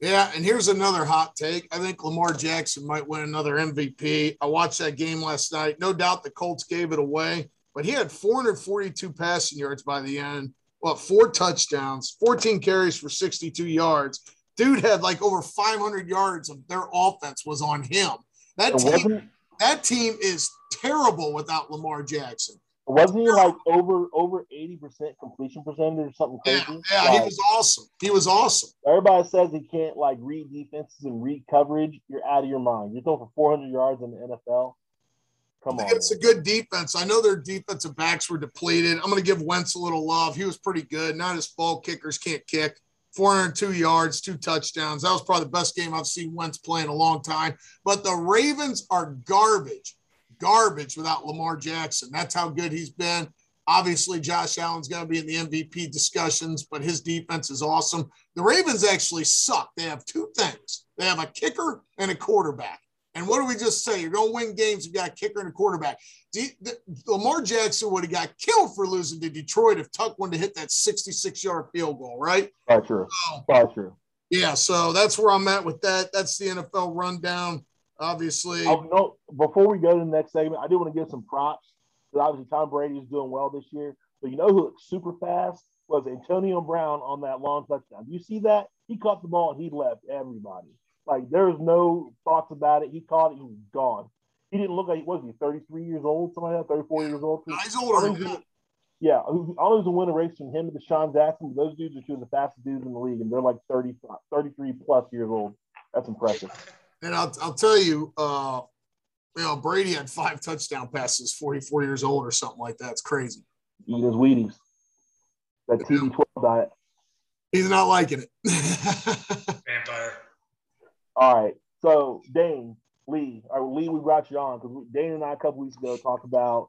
Yeah, and here's another hot take. I think Lamar Jackson might win another MVP. I watched that game last night. No doubt the Colts gave it away, but he had 442 passing yards by the end. Well, four touchdowns, 14 carries for 62 yards. Dude had like over 500 yards of their offense was on him. That team, that team is terrible without Lamar Jackson. Wasn't he like over over eighty percent completion percentage or something crazy? Yeah, yeah like, he was awesome. He was awesome. Everybody says he can't like read defenses and read coverage. You're out of your mind. You're throwing for 400 yards in the NFL. Come on. It's man. a good defense. I know their defensive backs were depleted. I'm going to give Wentz a little love. He was pretty good. Not his fault. Kickers can't kick. 402 yards, two touchdowns. That was probably the best game I've seen Wentz play in a long time. But the Ravens are garbage garbage without Lamar Jackson. That's how good he's been. Obviously, Josh Allen's going to be in the MVP discussions, but his defense is awesome. The Ravens actually suck. They have two things they have a kicker and a quarterback. And what do we just say? You're going to win games. You got a kicker and a quarterback. Lamar Jackson would have got killed for losing to Detroit if Tuck wanted to hit that 66 yard field goal, right? Not true. Not true. Yeah, so that's where I'm at with that. That's the NFL rundown obviously. Oh, no, before we go to the next segment, I do want to give some props. Because obviously Tom Brady is doing well this year. But you know who looked super fast was Antonio Brown on that long touchdown. Do you see that? He caught the ball and he left everybody. Like there was no thoughts about it. He caught it, he was gone. He didn't look like he was he 33 years old, something like that, 34 years old. No, he's older. Yeah, I was a win a race from him to DeSean Jackson. Those dudes are two of the fastest dudes in the league, and they're like 30, 33 plus years old. That's impressive. And I'll, I'll tell you, uh, you know, Brady had five touchdown passes, 44 years old or something like that. It's crazy. Eat his Wheaties. That TB12 diet. He's not liking it. Vampire. All right. So, Dane, Lee, or Lee, we brought you on because Dane and I a couple weeks ago talked about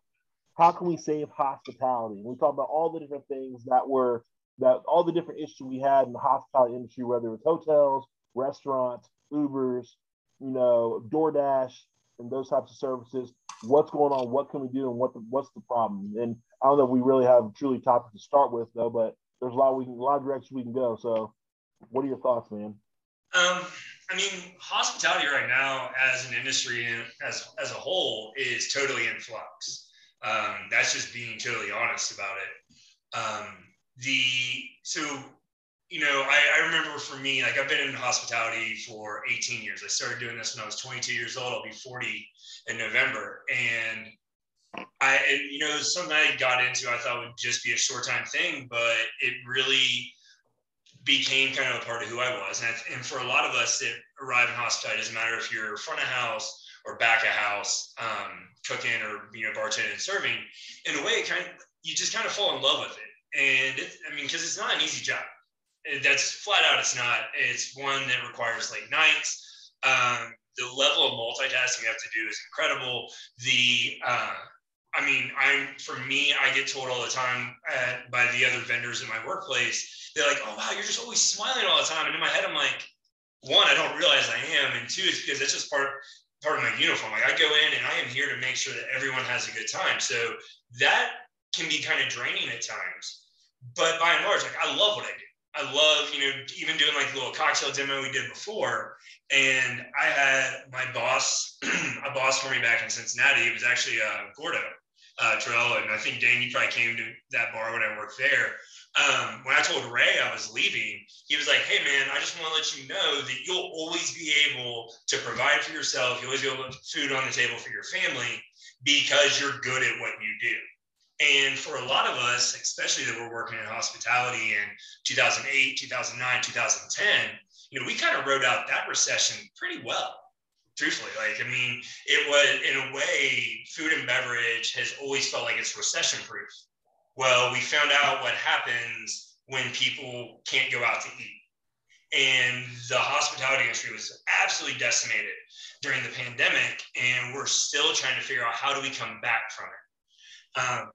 how can we save hospitality. We talked about all the different things that were that all the different issues we had in the hospitality industry, whether it's hotels, restaurants, Ubers, you know, DoorDash and those types of services. What's going on? What can we do? And what the, what's the problem? And I don't know if we really have truly topic to start with though, but there's a lot we can, a lot of directions we can go. So, what are your thoughts, man? Um, I mean, hospitality right now, as an industry and as as a whole, is totally in flux. Um, that's just being totally honest about it. Um, the so you know, I, I, remember for me, like I've been in hospitality for 18 years. I started doing this when I was 22 years old. I'll be 40 in November. And I, and, you know, something I got into, I thought would just be a short time thing, but it really became kind of a part of who I was. And, and for a lot of us that arrive in hospitality, doesn't matter if you're front of house or back of house, um, cooking or, you know, bartending and serving, in a way, kind of, you just kind of fall in love with it. And it, I mean, because it's not an easy job that's flat out it's not. It's one that requires late nights. Um, the level of multitasking you have to do is incredible. The uh, i mean i'm for me i get told all the time at, by the other vendors in my workplace they're like oh wow you're just always smiling all the time. And in my head i'm like one i don't realize i am and two it's because that's just part part of my uniform. Like i go in and i am here to make sure that everyone has a good time. So that can be kind of draining at times. But by and large like i love what i do I love, you know, even doing like the little cocktail demo we did before. And I had my boss, a boss for me back in Cincinnati. It was actually uh, Gordo uh. And I think Dane, you probably came to that bar when I worked there. Um, when I told Ray I was leaving, he was like, Hey man, I just want to let you know that you'll always be able to provide for yourself. You'll always be able to put food on the table for your family because you're good at what you do. And for a lot of us, especially that were working in hospitality in 2008, 2009, 2010, you know, we kind of rode out that recession pretty well. Truthfully, like I mean, it was in a way, food and beverage has always felt like it's recession proof. Well, we found out what happens when people can't go out to eat. And the hospitality industry was absolutely decimated during the pandemic, and we're still trying to figure out how do we come back from it. Um,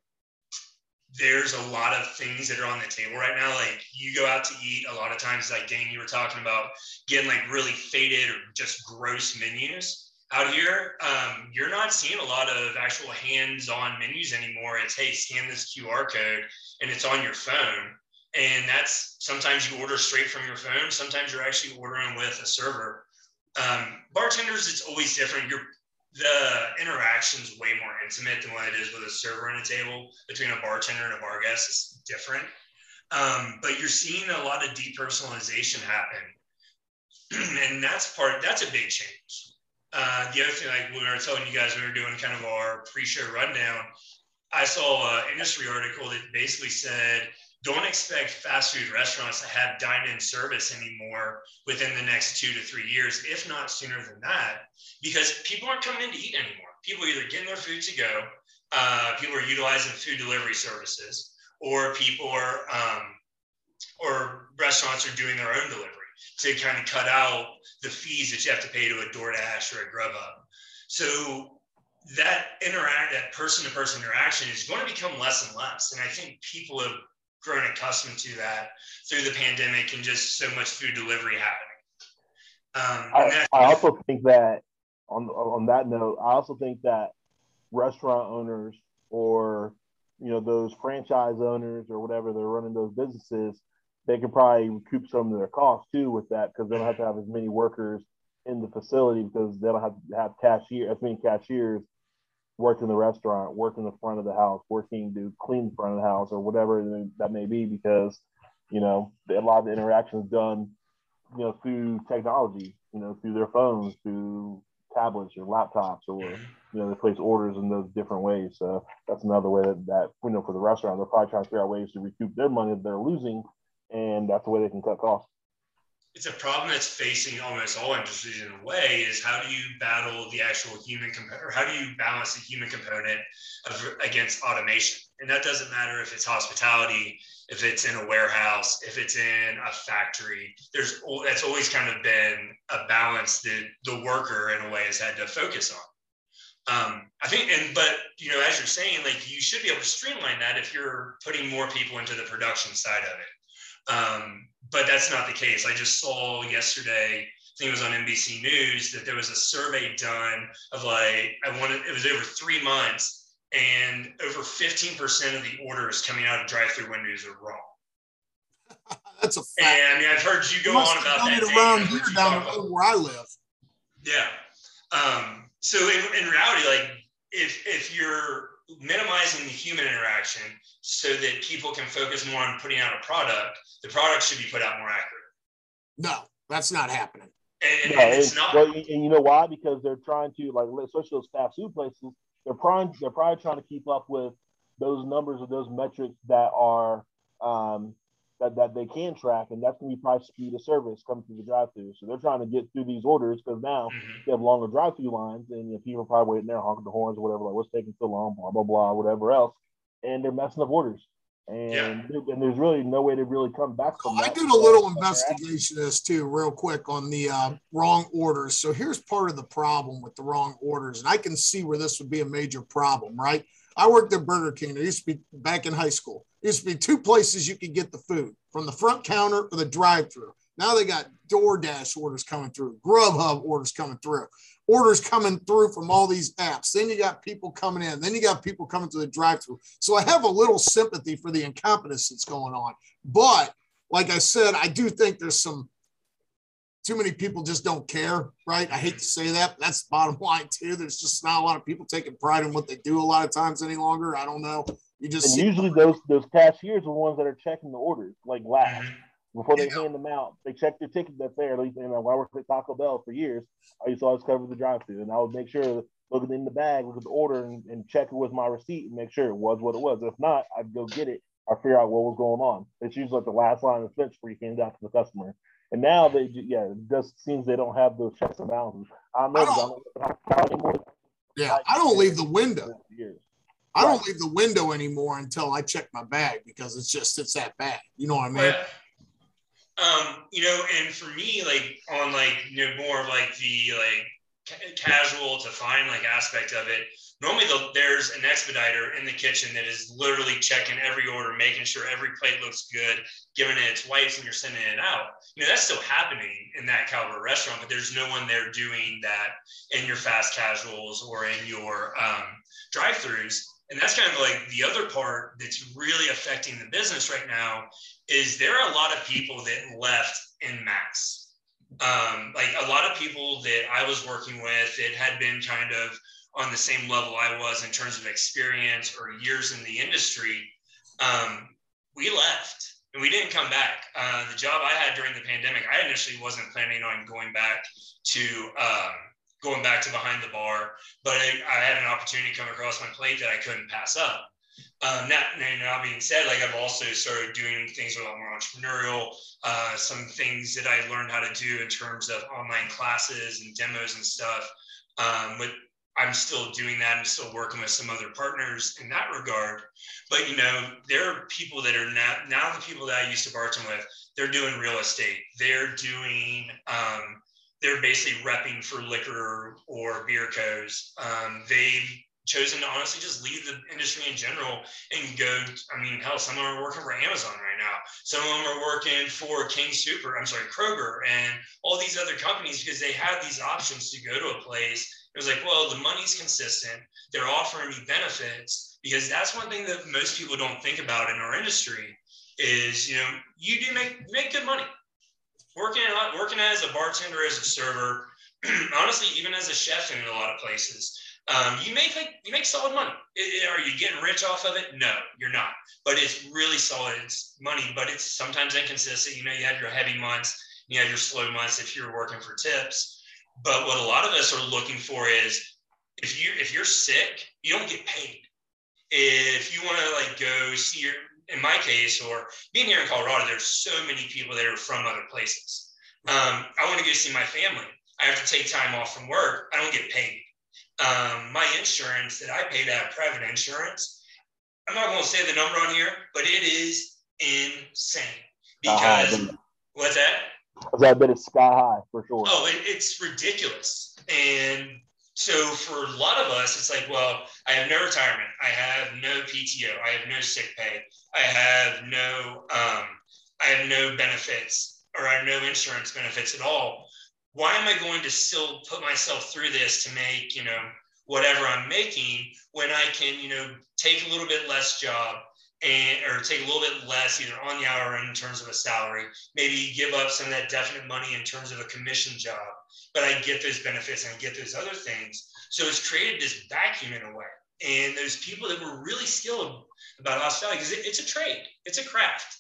there's a lot of things that are on the table right now. Like you go out to eat, a lot of times, like Dane, you were talking about getting like really faded or just gross menus out here. Um, you're not seeing a lot of actual hands-on menus anymore. It's hey, scan this QR code, and it's on your phone. And that's sometimes you order straight from your phone. Sometimes you're actually ordering with a server. Um, bartenders, it's always different. You're the interaction is way more intimate than what it is with a server and a table between a bartender and a bar guest. It's different. Um, but you're seeing a lot of depersonalization happen. and that's part, that's a big change. Uh, the other thing, like we were telling you guys, we were doing kind of our pre-show rundown. I saw an industry article that basically said don't expect fast food restaurants to have dine-in service anymore within the next two to three years, if not sooner than that, because people aren't coming in to eat anymore. People are either getting their food to go, uh, people are utilizing food delivery services, or people are, um, or restaurants are doing their own delivery to kind of cut out the fees that you have to pay to a DoorDash or a Grubhub. So that interact, that person-to-person interaction is going to become less and less. And I think people have grown accustomed to that through the pandemic and just so much food delivery happening. Um, I, I also think that on on that note, I also think that restaurant owners or you know those franchise owners or whatever they're running those businesses, they could probably recoup some of their costs too with that because they don't have to have as many workers in the facility because they don't have to have cashier as many cashiers worked in the restaurant, work in the front of the house, working to clean the front of the house or whatever that may be, because you know a lot of the interactions done, you know, through technology, you know, through their phones, through tablets or laptops, or you know, they place orders in those different ways. So that's another way that, that you know for the restaurant, they're probably trying to figure out ways to recoup their money that they're losing, and that's the way they can cut costs it's a problem that's facing almost all industries in a way is how do you battle the actual human component or how do you balance the human component of, against automation? And that doesn't matter if it's hospitality if it's in a warehouse if it's in a factory. There's that's always kind of been a balance that the worker in a way has had to focus on. Um, I think, and but you know, as you're saying, like you should be able to streamline that if you're putting more people into the production side of it. Um, but that's not the case. I just saw yesterday, I think it was on NBC News, that there was a survey done of like, I wanted, it was over three months, and over 15% of the orders coming out of drive through windows are wrong. That's a fact. And I mean, I've heard you go on about that. Around here down the road where I live. Yeah. Um, so in, in reality, like if if you're minimizing the human interaction so that people can focus more on putting out a product, the product should be put out more accurate. No, that's not happening. And, and, and it's not. Well, and you know why? Because they're trying to like, especially those fast food places. They're probably they're probably trying to keep up with those numbers or those metrics that are um, that, that they can track, and that's going to be probably speed of service coming through the drive-through. So they're trying to get through these orders because now mm-hmm. they have longer drive-through lines, and you know, people are probably waiting there honking the horns or whatever, like what's taking so long, blah blah blah, whatever else, and they're messing up orders. And, yeah. and there's really no way to really come back from that. I did a little investigation this too, real quick, on the uh, wrong orders. So here's part of the problem with the wrong orders, and I can see where this would be a major problem, right? I worked at Burger King. There used to be back in high school. Used to be two places you could get the food from the front counter or the drive-through. Now they got DoorDash orders coming through, Grubhub orders coming through, orders coming through from all these apps. Then you got people coming in. Then you got people coming to the drive-through. So I have a little sympathy for the incompetence that's going on. But like I said, I do think there's some too many people just don't care, right? I hate to say that, but that's the bottom line too. There's just not a lot of people taking pride in what they do a lot of times any longer. I don't know. You just and usually those those cashiers are the ones that are checking the orders like last mm-hmm. before they hand them out. They check their ticket that's there. At least you know, when I worked at Taco Bell for years, I used to always cover the drive-through, and I would make sure to look in the bag, look at the order, and, and check it with my receipt and make sure it was what it was. If not, I'd go get it or figure out what was going on. It's usually like the last line of defense before you hand out to the customer. And now they, yeah, it just seems they don't have those checks and balances. I, know I don't, yeah, I don't leave the window. I don't leave the window anymore until I check my bag because it's just it's that bad. You know what I mean? Um, you know, and for me, like on like you know more of like the like ca- casual to fine like aspect of it. Normally, the, there's an expediter in the kitchen that is literally checking every order, making sure every plate looks good, giving it its wipes, and you're sending it out. You know, that's still happening in that caliber restaurant, but there's no one there doing that in your fast casuals or in your um, drive-throughs. And that's kind of like the other part that's really affecting the business right now is there are a lot of people that left in mass um, like a lot of people that I was working with that had been kind of on the same level I was in terms of experience or years in the industry, um, we left and we didn't come back. Uh, the job I had during the pandemic, I initially wasn't planning on going back to um, going back to behind the bar, but I, I had an opportunity come across my plate that I couldn't pass up. Um, that, now being said, like I've also started doing things a lot more entrepreneurial, uh, some things that I learned how to do in terms of online classes and demos and stuff. Um, but I'm still doing that. I'm still working with some other partners in that regard. But you know, there are people that are now now the people that I used to bartend with. They're doing real estate. They're doing. Um, they're basically repping for liquor or beer co's. Um, they've chosen to honestly just leave the industry in general and go. I mean, hell, some of them are working for Amazon right now. Some of them are working for King Super. I'm sorry, Kroger, and all these other companies because they have these options to go to a place. It was like, well, the money's consistent. They're offering me benefits because that's one thing that most people don't think about in our industry. Is you know you do make make good money working working as a bartender as a server honestly even as a chef in a lot of places um, you make you make solid money. It, are you getting rich off of it? No, you're not. But it's really solid it's money. But it's sometimes inconsistent. You know, you have your heavy months, you have your slow months if you're working for tips. But what a lot of us are looking for is if you if you're sick, you don't get paid. If you want to like go see your in my case, or being here in Colorado, there's so many people that are from other places. Um, I want to go see my family. I have to take time off from work. I don't get paid um, my insurance that I paid out private insurance, I'm not going to say the number on here, but it is insane. Because uh, what's that? That bit is sky high for sure. Oh, it, it's ridiculous. And so for a lot of us, it's like, well, I have no retirement, I have no PTO, I have no sick pay, I have no, um, I have no benefits, or I have no insurance benefits at all why am I going to still put myself through this to make, you know, whatever I'm making when I can, you know, take a little bit less job and or take a little bit less either on the hour in terms of a salary, maybe give up some of that definite money in terms of a commission job, but I get those benefits and I get those other things. So it's created this vacuum in a way. And there's people that were really skilled about hospitality, because it, it's a trade, it's a craft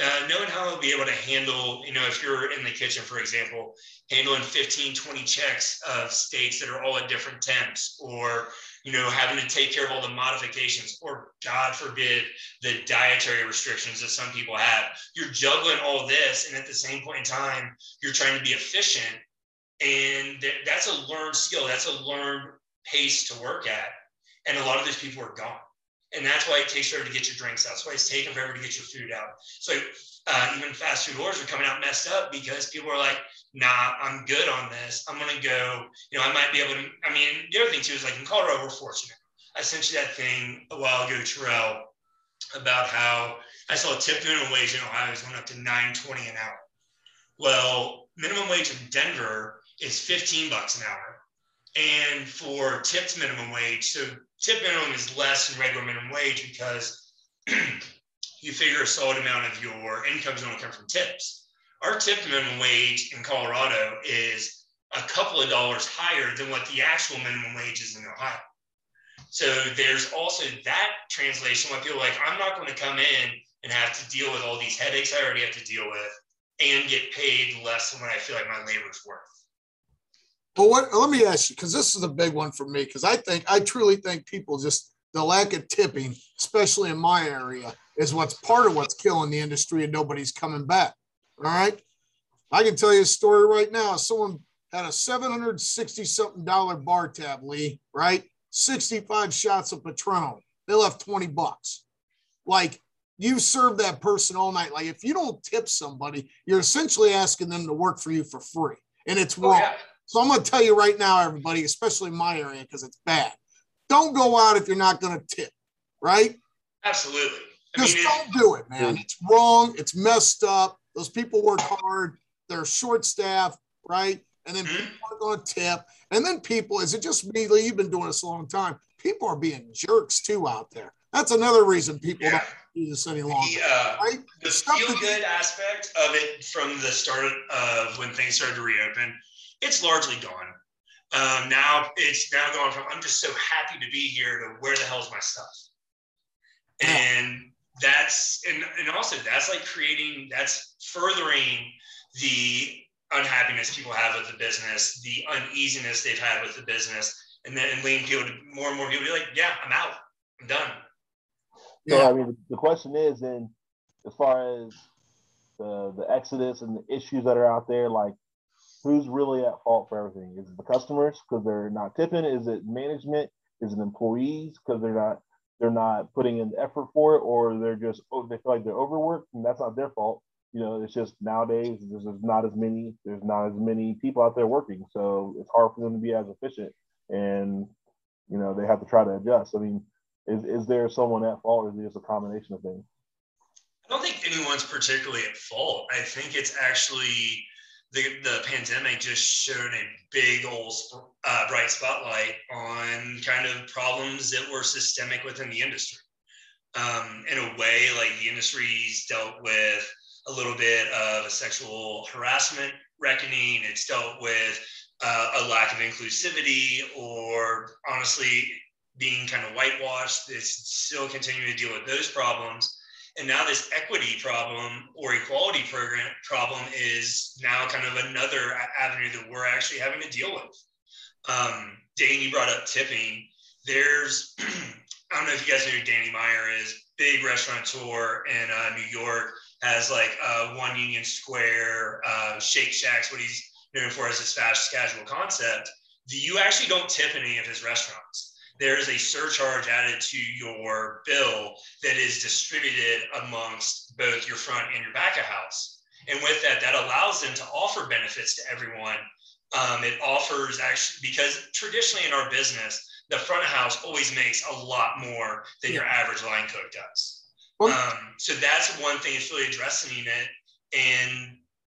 uh, knowing how to be able to handle, you know, if you're in the kitchen, for example, handling 15, 20 checks of steaks that are all at different temps, or, you know, having to take care of all the modifications, or God forbid, the dietary restrictions that some people have. You're juggling all this, and at the same point in time, you're trying to be efficient. And th- that's a learned skill, that's a learned pace to work at. And a lot of those people are gone. And that's why it takes forever to get your drinks out. That's why it's taking forever to get your food out. So uh, even fast food orders are coming out messed up because people are like, nah, I'm good on this. I'm going to go, you know, I might be able to. I mean, the other thing too is like in Colorado, we're fortunate. I sent you that thing a while ago, Terrell, about how I saw a tip minimum wage in Ohio is going up to 920 an hour. Well, minimum wage in Denver is 15 bucks an hour. And for tipped minimum wage, so tip minimum is less than regular minimum wage because you figure a solid amount of your income is going to come from tips. Our tip minimum wage in Colorado is a couple of dollars higher than what the actual minimum wage is in Ohio. So there's also that translation where people are like, I'm not going to come in and have to deal with all these headaches I already have to deal with and get paid less than what I feel like my labor is worth. But what? Let me ask you, because this is a big one for me. Because I think I truly think people just the lack of tipping, especially in my area, is what's part of what's killing the industry, and nobody's coming back. All right, I can tell you a story right now. Someone had a seven hundred sixty something dollar bar tab, Lee. Right, sixty five shots of Patron. They left twenty bucks. Like you serve that person all night. Like if you don't tip somebody, you're essentially asking them to work for you for free, and it's wrong. Oh, yeah. So I'm going to tell you right now, everybody, especially in my area, because it's bad. Don't go out if you're not going to tip, right? Absolutely. I Just mean, don't do it, man. It's wrong. It's messed up. Those people work hard. They're short staffed, right? And then mm-hmm. people are going to tip. And then people, is it just me? You've been doing this a long time. People are being jerks too out there. That's another reason people yeah. don't do this any longer. The, uh, right? the feel good aspect of it from the start of when things started to reopen, it's largely gone. Um, now it's now gone from I'm just so happy to be here to where the hell's my stuff? And that's and, and also that's like creating that's furthering the unhappiness people have with the business, the uneasiness they've had with the business, and then and leading people to more and more people be like, yeah, I'm out, I'm done. Yeah, I mean, the question is, then, as far as the the exodus and the issues that are out there, like, who's really at fault for everything? Is it the customers because they're not tipping? Is it management? Is it employees because they're not they're not putting in the effort for it, or they're just oh, they feel like they're overworked, and that's not their fault. You know, it's just nowadays there's, there's not as many there's not as many people out there working, so it's hard for them to be as efficient, and you know they have to try to adjust. I mean, is is there someone at fault, or is it just a combination of things? I don't think anyone's particularly at fault. I think it's actually the, the pandemic just showed a big old uh, bright spotlight on kind of problems that were systemic within the industry. Um, in a way, like the industry's dealt with a little bit of a sexual harassment reckoning. It's dealt with uh, a lack of inclusivity, or honestly, being kind of whitewashed. It's still continuing to deal with those problems. And now this equity problem or equality program problem is now kind of another avenue that we're actually having to deal with. Um, Dane, you brought up tipping. There's, I don't know if you guys know who Danny Meyer is, big restaurateur in uh, New York, has like uh, one Union Square, uh, Shake Shack's what he's known for as his fast casual concept. You actually don't tip in any of his restaurants there is a surcharge added to your bill that is distributed amongst both your front and your back of house. And with that, that allows them to offer benefits to everyone. Um, it offers actually, because traditionally in our business, the front of house always makes a lot more than your average line cook does. Um, so that's one thing it's really addressing it. And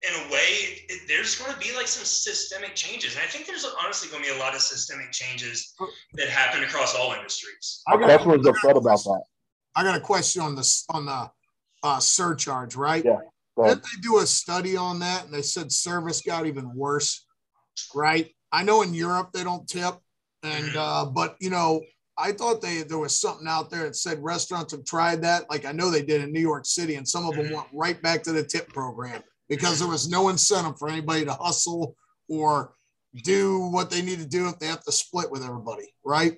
in a way, it, there's going to be like some systemic changes. And I think there's honestly going to be a lot of systemic changes that happen across all industries. I got, Customers upset about that. I got a question on the on the uh, surcharge, right? Yeah. Did they do a study on that and they said service got even worse, right? I know in Europe they don't tip, and mm-hmm. uh, but you know I thought they there was something out there that said restaurants have tried that. Like I know they did in New York City, and some of them mm-hmm. went right back to the tip program because there was no incentive for anybody to hustle or do what they need to do if they have to split with everybody, right?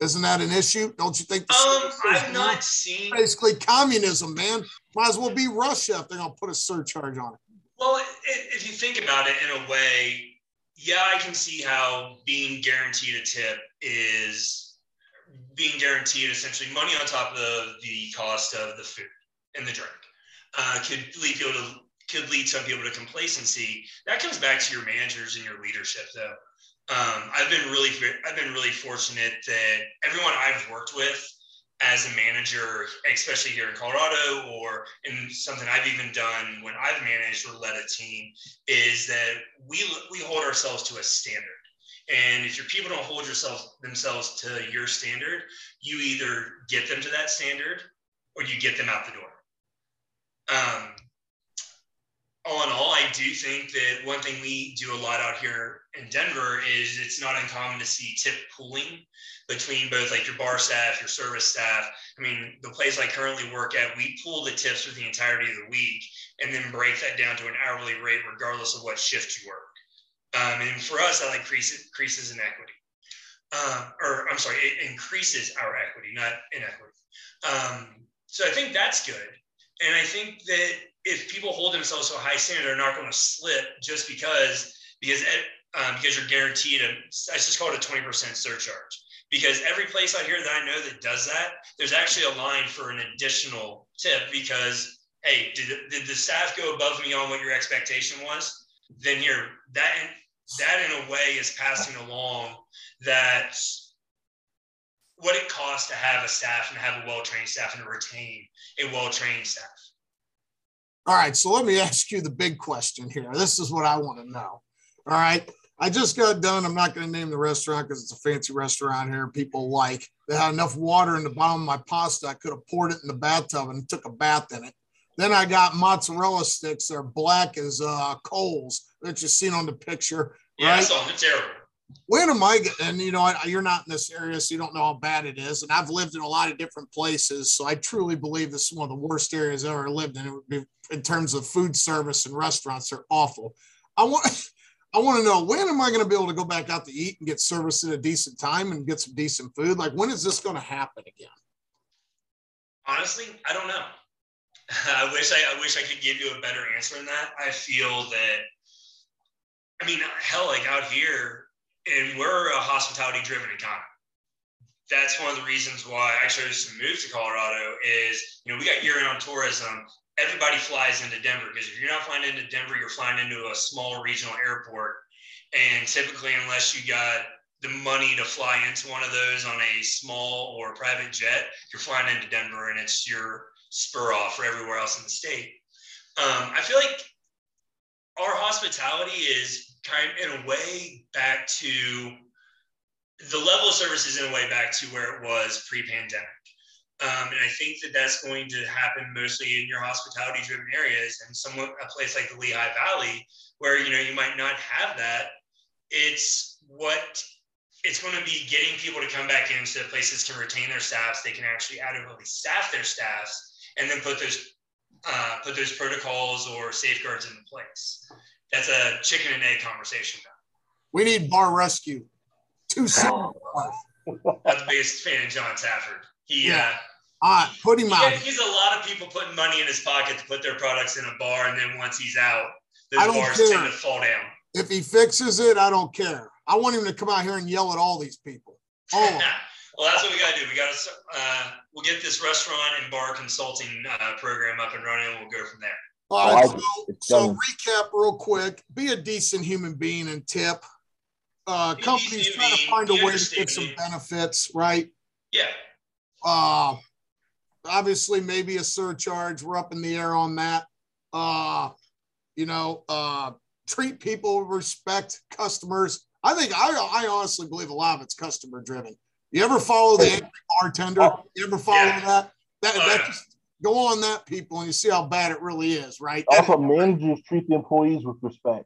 Isn't that an issue? Don't you think? Um, I've not seen basically communism, man. Might as well be Russia if they're gonna put a surcharge on it. Well, if you think about it in a way, yeah, I can see how being guaranteed a tip is being guaranteed essentially money on top of the, cost of the food and the drink. Uh, could lead people to could lead some people to complacency. That comes back to your managers and your leadership, though. Um, I've been really, I've been really fortunate that everyone I've worked with as a manager, especially here in Colorado, or in something I've even done when I've managed or led a team, is that we we hold ourselves to a standard. And if your people don't hold yourself themselves to your standard, you either get them to that standard or you get them out the door. Um, all in all, I do think that one thing we do a lot out here in Denver is it's not uncommon to see tip pooling between both like your bar staff, your service staff. I mean, the place I currently work at, we pool the tips for the entirety of the week and then break that down to an hourly rate regardless of what shift you work. Um, and for us, that like increases, increases in equity. Um, or I'm sorry, it increases our equity, not inequity. Um, so I think that's good. And I think that if people hold themselves to a high standard, they're not going to slip just because because um, because you're guaranteed a I just call it a 20% surcharge because every place out here that I know that does that, there's actually a line for an additional tip because hey, did, did the staff go above me on what your expectation was? Then you're that that in a way is passing along that what it costs to have a staff and have a well-trained staff and to retain a well-trained staff. All right, so let me ask you the big question here. This is what I want to know. All right. I just got done. I'm not going to name the restaurant because it's a fancy restaurant here. People like they had enough water in the bottom of my pasta. I could have poured it in the bathtub and took a bath in it. Then I got mozzarella sticks. They're black as uh, coals that you've seen on the picture. Yeah, right? I saw them. terrible. When am I? And you know, you're not in this area, so you don't know how bad it is. And I've lived in a lot of different places, so I truly believe this is one of the worst areas I've ever lived in. It would be in terms of food service and restaurants. They're awful. I want. I want to know when am I going to be able to go back out to eat and get service at a decent time and get some decent food? Like when is this going to happen again? Honestly, I don't know. I wish I, I wish I could give you a better answer than that. I feel that, I mean, hell, like out here, and we're a hospitality driven economy. That's one of the reasons why I chose to move to Colorado is, you know, we got year round tourism. Everybody flies into Denver because if you're not flying into Denver, you're flying into a small regional airport. And typically, unless you got the money to fly into one of those on a small or private jet, you're flying into Denver and it's your spur off for everywhere else in the state. Um, I feel like our hospitality is kind of in a way back to the level of services in a way back to where it was pre-pandemic. Um, and I think that that's going to happen mostly in your hospitality driven areas and somewhat a place like the Lehigh Valley, where, you know, you might not have that. It's what it's going to be getting people to come back in so that places can retain their staffs. They can actually adequately staff their staffs and then put those uh, put those protocols or safeguards into place. That's a chicken and egg conversation. We need bar rescue. Two I'm the biggest fan of Jon Taffer. He, yeah. uh, uh, put him he, out. He's a lot of people putting money in his pocket to put their products in a bar, and then once he's out, those bars care. tend to fall down. If he fixes it, I don't care. I want him to come out here and yell at all these people. Oh, Well, that's what we got to do. We got to uh, we'll get this restaurant and bar consulting uh, program up and running. And we'll go from there. All right. So, so recap real quick. Be a decent human being and tip. Uh, companies trying to find a way to get some benefits, right? Yeah. Uh, obviously, maybe a surcharge. We're up in the air on that. Uh, you know, uh, treat people with respect, customers. I think I, I honestly believe a lot of it's customer driven. You ever follow the angry bartender? Oh, you ever follow yeah. that? That, oh, that yeah. just go on that people and you see how bad it really is, right? Also, managers treat the employees with respect.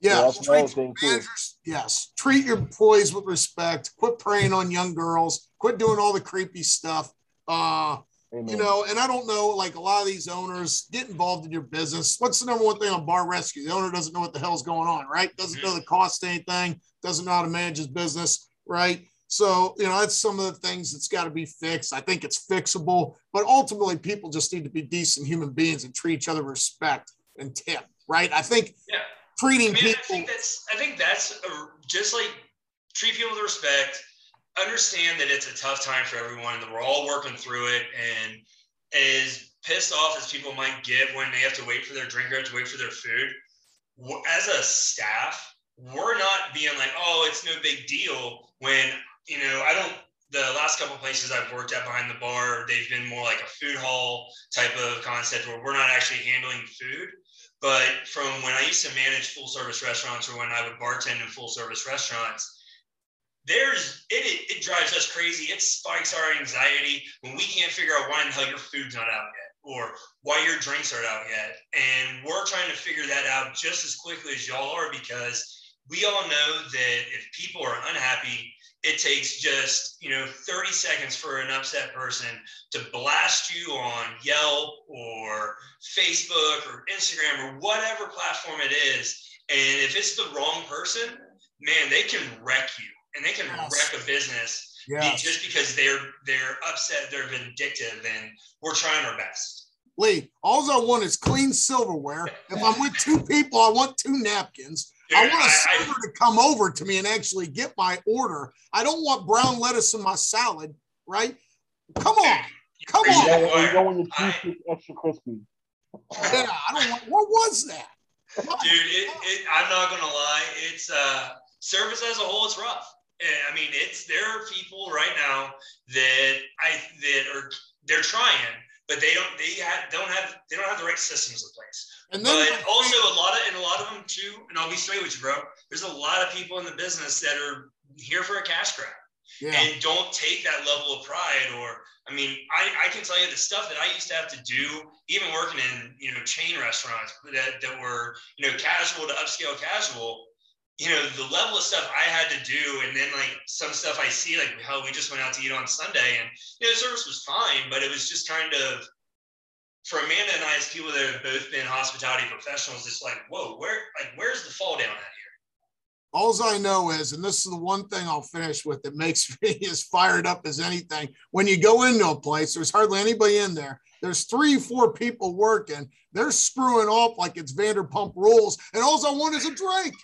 Yeah, treat managers, yes. Treat your employees with respect. Quit preying on young girls. Quit doing all the creepy stuff. Uh, Amen. you know, and I don't know, like a lot of these owners get involved in your business. What's the number one thing on bar rescue? The owner doesn't know what the hell's going on, right? Doesn't know the cost of anything, doesn't know how to manage his business, right? So, you know, that's some of the things that's got to be fixed. I think it's fixable, but ultimately, people just need to be decent human beings and treat each other with respect and tip, right? I think yeah. treating I mean, people. I think that's, I think that's a, just like treat people with respect, understand that it's a tough time for everyone and that we're all working through it. And as pissed off as people might get when they have to wait for their drink or have to wait for their food, as a staff, we're not being like, oh, it's no big deal when you know, I don't. The last couple places I've worked at behind the bar, they've been more like a food hall type of concept where we're not actually handling food. But from when I used to manage full service restaurants or when I would bartend in full service restaurants, there's it, it, it drives us crazy. It spikes our anxiety when we can't figure out why in the hell your food's not out yet or why your drinks aren't out yet. And we're trying to figure that out just as quickly as y'all are because we all know that if people are unhappy, it takes just you know 30 seconds for an upset person to blast you on yelp or facebook or instagram or whatever platform it is and if it's the wrong person man they can wreck you and they can yes. wreck a business yes. just because they're they're upset they're vindictive and we're trying our best Lee, all I want is clean silverware. If I'm with two people, I want two napkins. Dude, I want a server I, to come over to me and actually get my order. I don't want brown lettuce in my salad, right? Come on. Come on. You don't want your cheese extra crispy. Yeah, I don't want, what was that? Dude, it, it, I'm not gonna lie. It's uh service as a whole, it's rough. I mean, it's there are people right now that I that are they're trying, but they don't they have, don't have they don't have the right systems in place. And then but also a lot of and a lot of them too, and I'll be straight with you, bro. There's a lot of people in the business that are here for a cash grab. Yeah. and don't take that level of pride or i mean I, I can tell you the stuff that i used to have to do even working in you know chain restaurants that, that were you know casual to upscale casual you know, the level of stuff I had to do, and then like some stuff I see, like how we just went out to eat on Sunday, and you know, the service was fine, but it was just kind of for Amanda and I, as people that have both been hospitality professionals, it's like, whoa, where like where's the fall down at here? All I know is, and this is the one thing I'll finish with that makes me as fired up as anything. When you go into a place, there's hardly anybody in there. There's three, four people working. They're screwing off like it's Vanderpump Rules, and all I want is a drink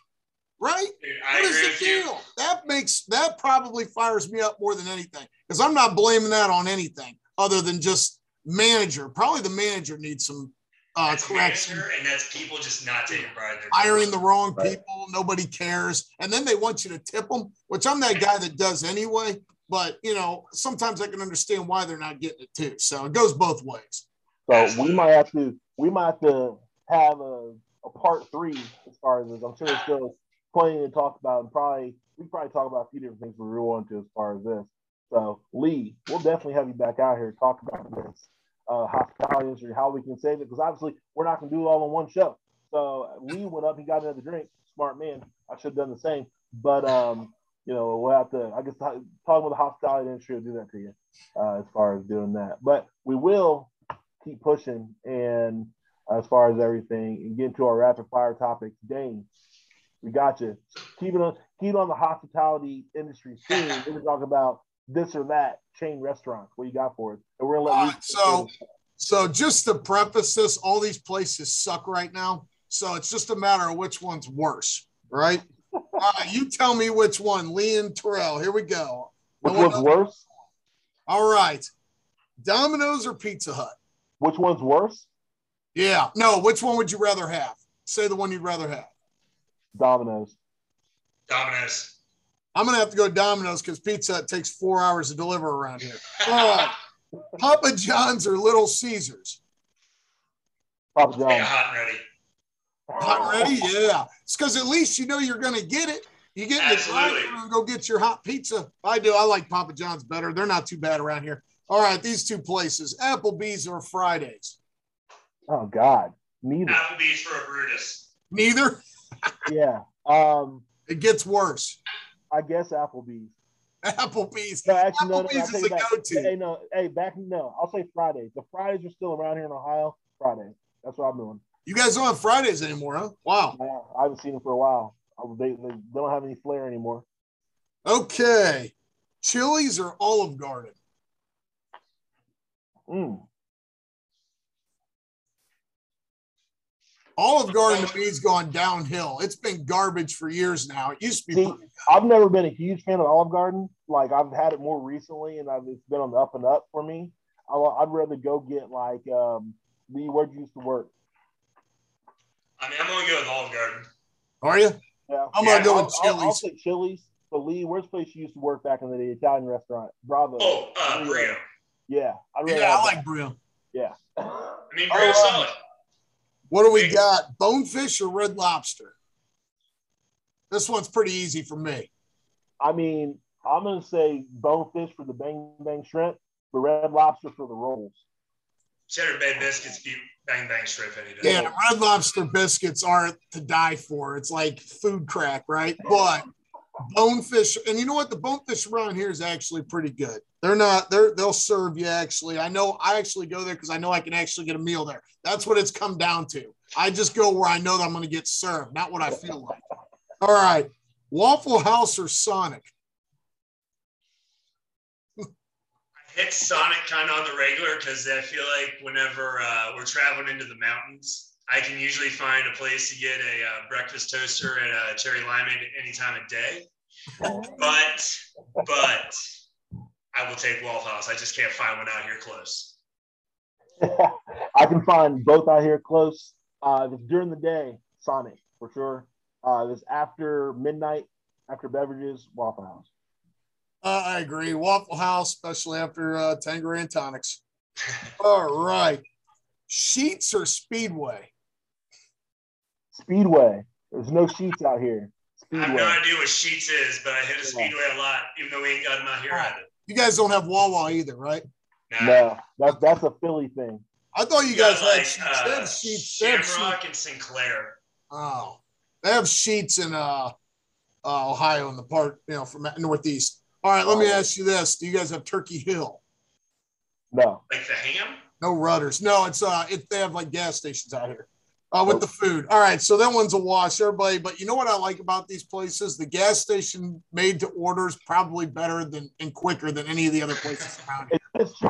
right? I what is the deal? You. That makes that probably fires me up more than anything because I'm not blaming that on anything other than just manager. Probably the manager needs some uh, that's correction. Manager, and that's people just not taking pride. In Hiring the wrong right. people, nobody cares, and then they want you to tip them, which I'm that guy that does anyway. But you know, sometimes I can understand why they're not getting it too. So it goes both ways. So we might have to we might have to have a, a part three as far as this. I'm sure there's still plenty to talk about, and probably we probably talk about a few different things we really want to as far as this. So Lee, we'll definitely have you back out here to talk about this uh, hospitality industry, how we can save it, because obviously we're not going to do it all in one show. So Lee went up, he got another drink. Smart man. I should have done the same, but um, you know we'll have to. I guess talking about the hospitality industry will do that to you uh, as far as doing that. But we will keep pushing and as far as everything and get into our rapid fire topics. Dane, we got you. Keep it on, keep it on the hospitality industry scene. We're gonna talk about this or that chain restaurant. What you got for us? And we're gonna let uh, so. So just to preface this, all these places suck right now. So it's just a matter of which one's worse, right? uh, you tell me which one, Lee and Terrell. Here we go. Which one's worse? All right. Domino's or Pizza Hut? Which one's worse? Yeah. No, which one would you rather have? Say the one you'd rather have. Domino's. Domino's. I'm gonna have to go to Domino's because pizza takes four hours to deliver around here. Uh, Papa John's or Little Caesars? Papa John's. Yeah, hot and ready. Hot and ready, yeah. It's because at least you know you're gonna get it. You get in the drive go get your hot pizza. I do. I like Papa John's better. They're not too bad around here. All right, these two places: Applebee's or Fridays. Oh God, neither. Applebee's for a Brutus. Neither yeah. Um, it gets worse. I guess Applebee's. Applebee's. No, actually, Applebee's no, no, is a go-to. Hey, no, hey, back no. I'll say Fridays. The Fridays are still around here in Ohio. Fridays. That's what I'm doing. You guys don't have Fridays anymore, huh? Wow. Yeah, I haven't seen them for a while. They, they, they don't have any flair anymore. Okay. Chili's or Olive Garden? Hmm. Olive Garden to me has gone downhill. It's been garbage for years now. It used to be. See, I've never been a huge fan of Olive Garden. Like I've had it more recently, and I've, it's been on the up and up for me. I, would rather go get like um, Lee. Where'd you used to work? I mean, I'm gonna go with Olive Garden. Are you? Yeah. I'm gonna go with Chili's. I'll, I'll say Chili's. But Lee, where's the place you used to work back in the day? Italian restaurant, Bravo. Oh, uh, Brio. Yeah, I really yeah, I like Brio. Yeah. I mean, Brio's solid. What do we got? Bonefish or red lobster? This one's pretty easy for me. I mean, I'm going to say bonefish for the bang bang shrimp, but red lobster for the rolls. Cheddar Bay biscuits beat bang bang shrimp any day. Yeah, red lobster biscuits aren't to die for. It's like food crack, right? But bonefish, and you know what? The bonefish around here is actually pretty good. They're not. They're they'll serve you actually. I know. I actually go there because I know I can actually get a meal there. That's what it's come down to. I just go where I know that I'm going to get served, not what I feel like. All right, Waffle House or Sonic? I hit Sonic kind of on the regular because I feel like whenever uh, we're traveling into the mountains, I can usually find a place to get a uh, breakfast toaster and a cherry limeade any time of day. But but I will take Waffle House. I just can't find one out here close. I can find both out here close. Uh, if it's during the day, Sonic for sure. Uh, if it's after midnight, after beverages, Waffle House. Uh, I agree. Waffle House, especially after uh, Tanqueray and tonics. All right. Sheetz or Speedway? Speedway. There's no Sheetz out here. I have no idea what Sheetz is, but I hit a Speedway a lot, even though we ain't got them out here either. You guys don't have Wawa either, right? Nah. No, that's that's a Philly thing. I thought you We guys got, had like, Sheetz. They uh, have Sheetz. They have Sheetz. and Sinclair. Oh, they have Sheetz in uh, uh, Ohio in the part, you know, from Northeast. All right, let me Oh. ask you this: Do you guys have Turkey Hill? No. Like the ham? No Rutter's. No, it's uh, it, they have like gas stations out here. Uh, with the food. All right, so that one's a wash, everybody. But you know what I like about these places? The gas station made to order is probably better than and quicker than any of the other places around here.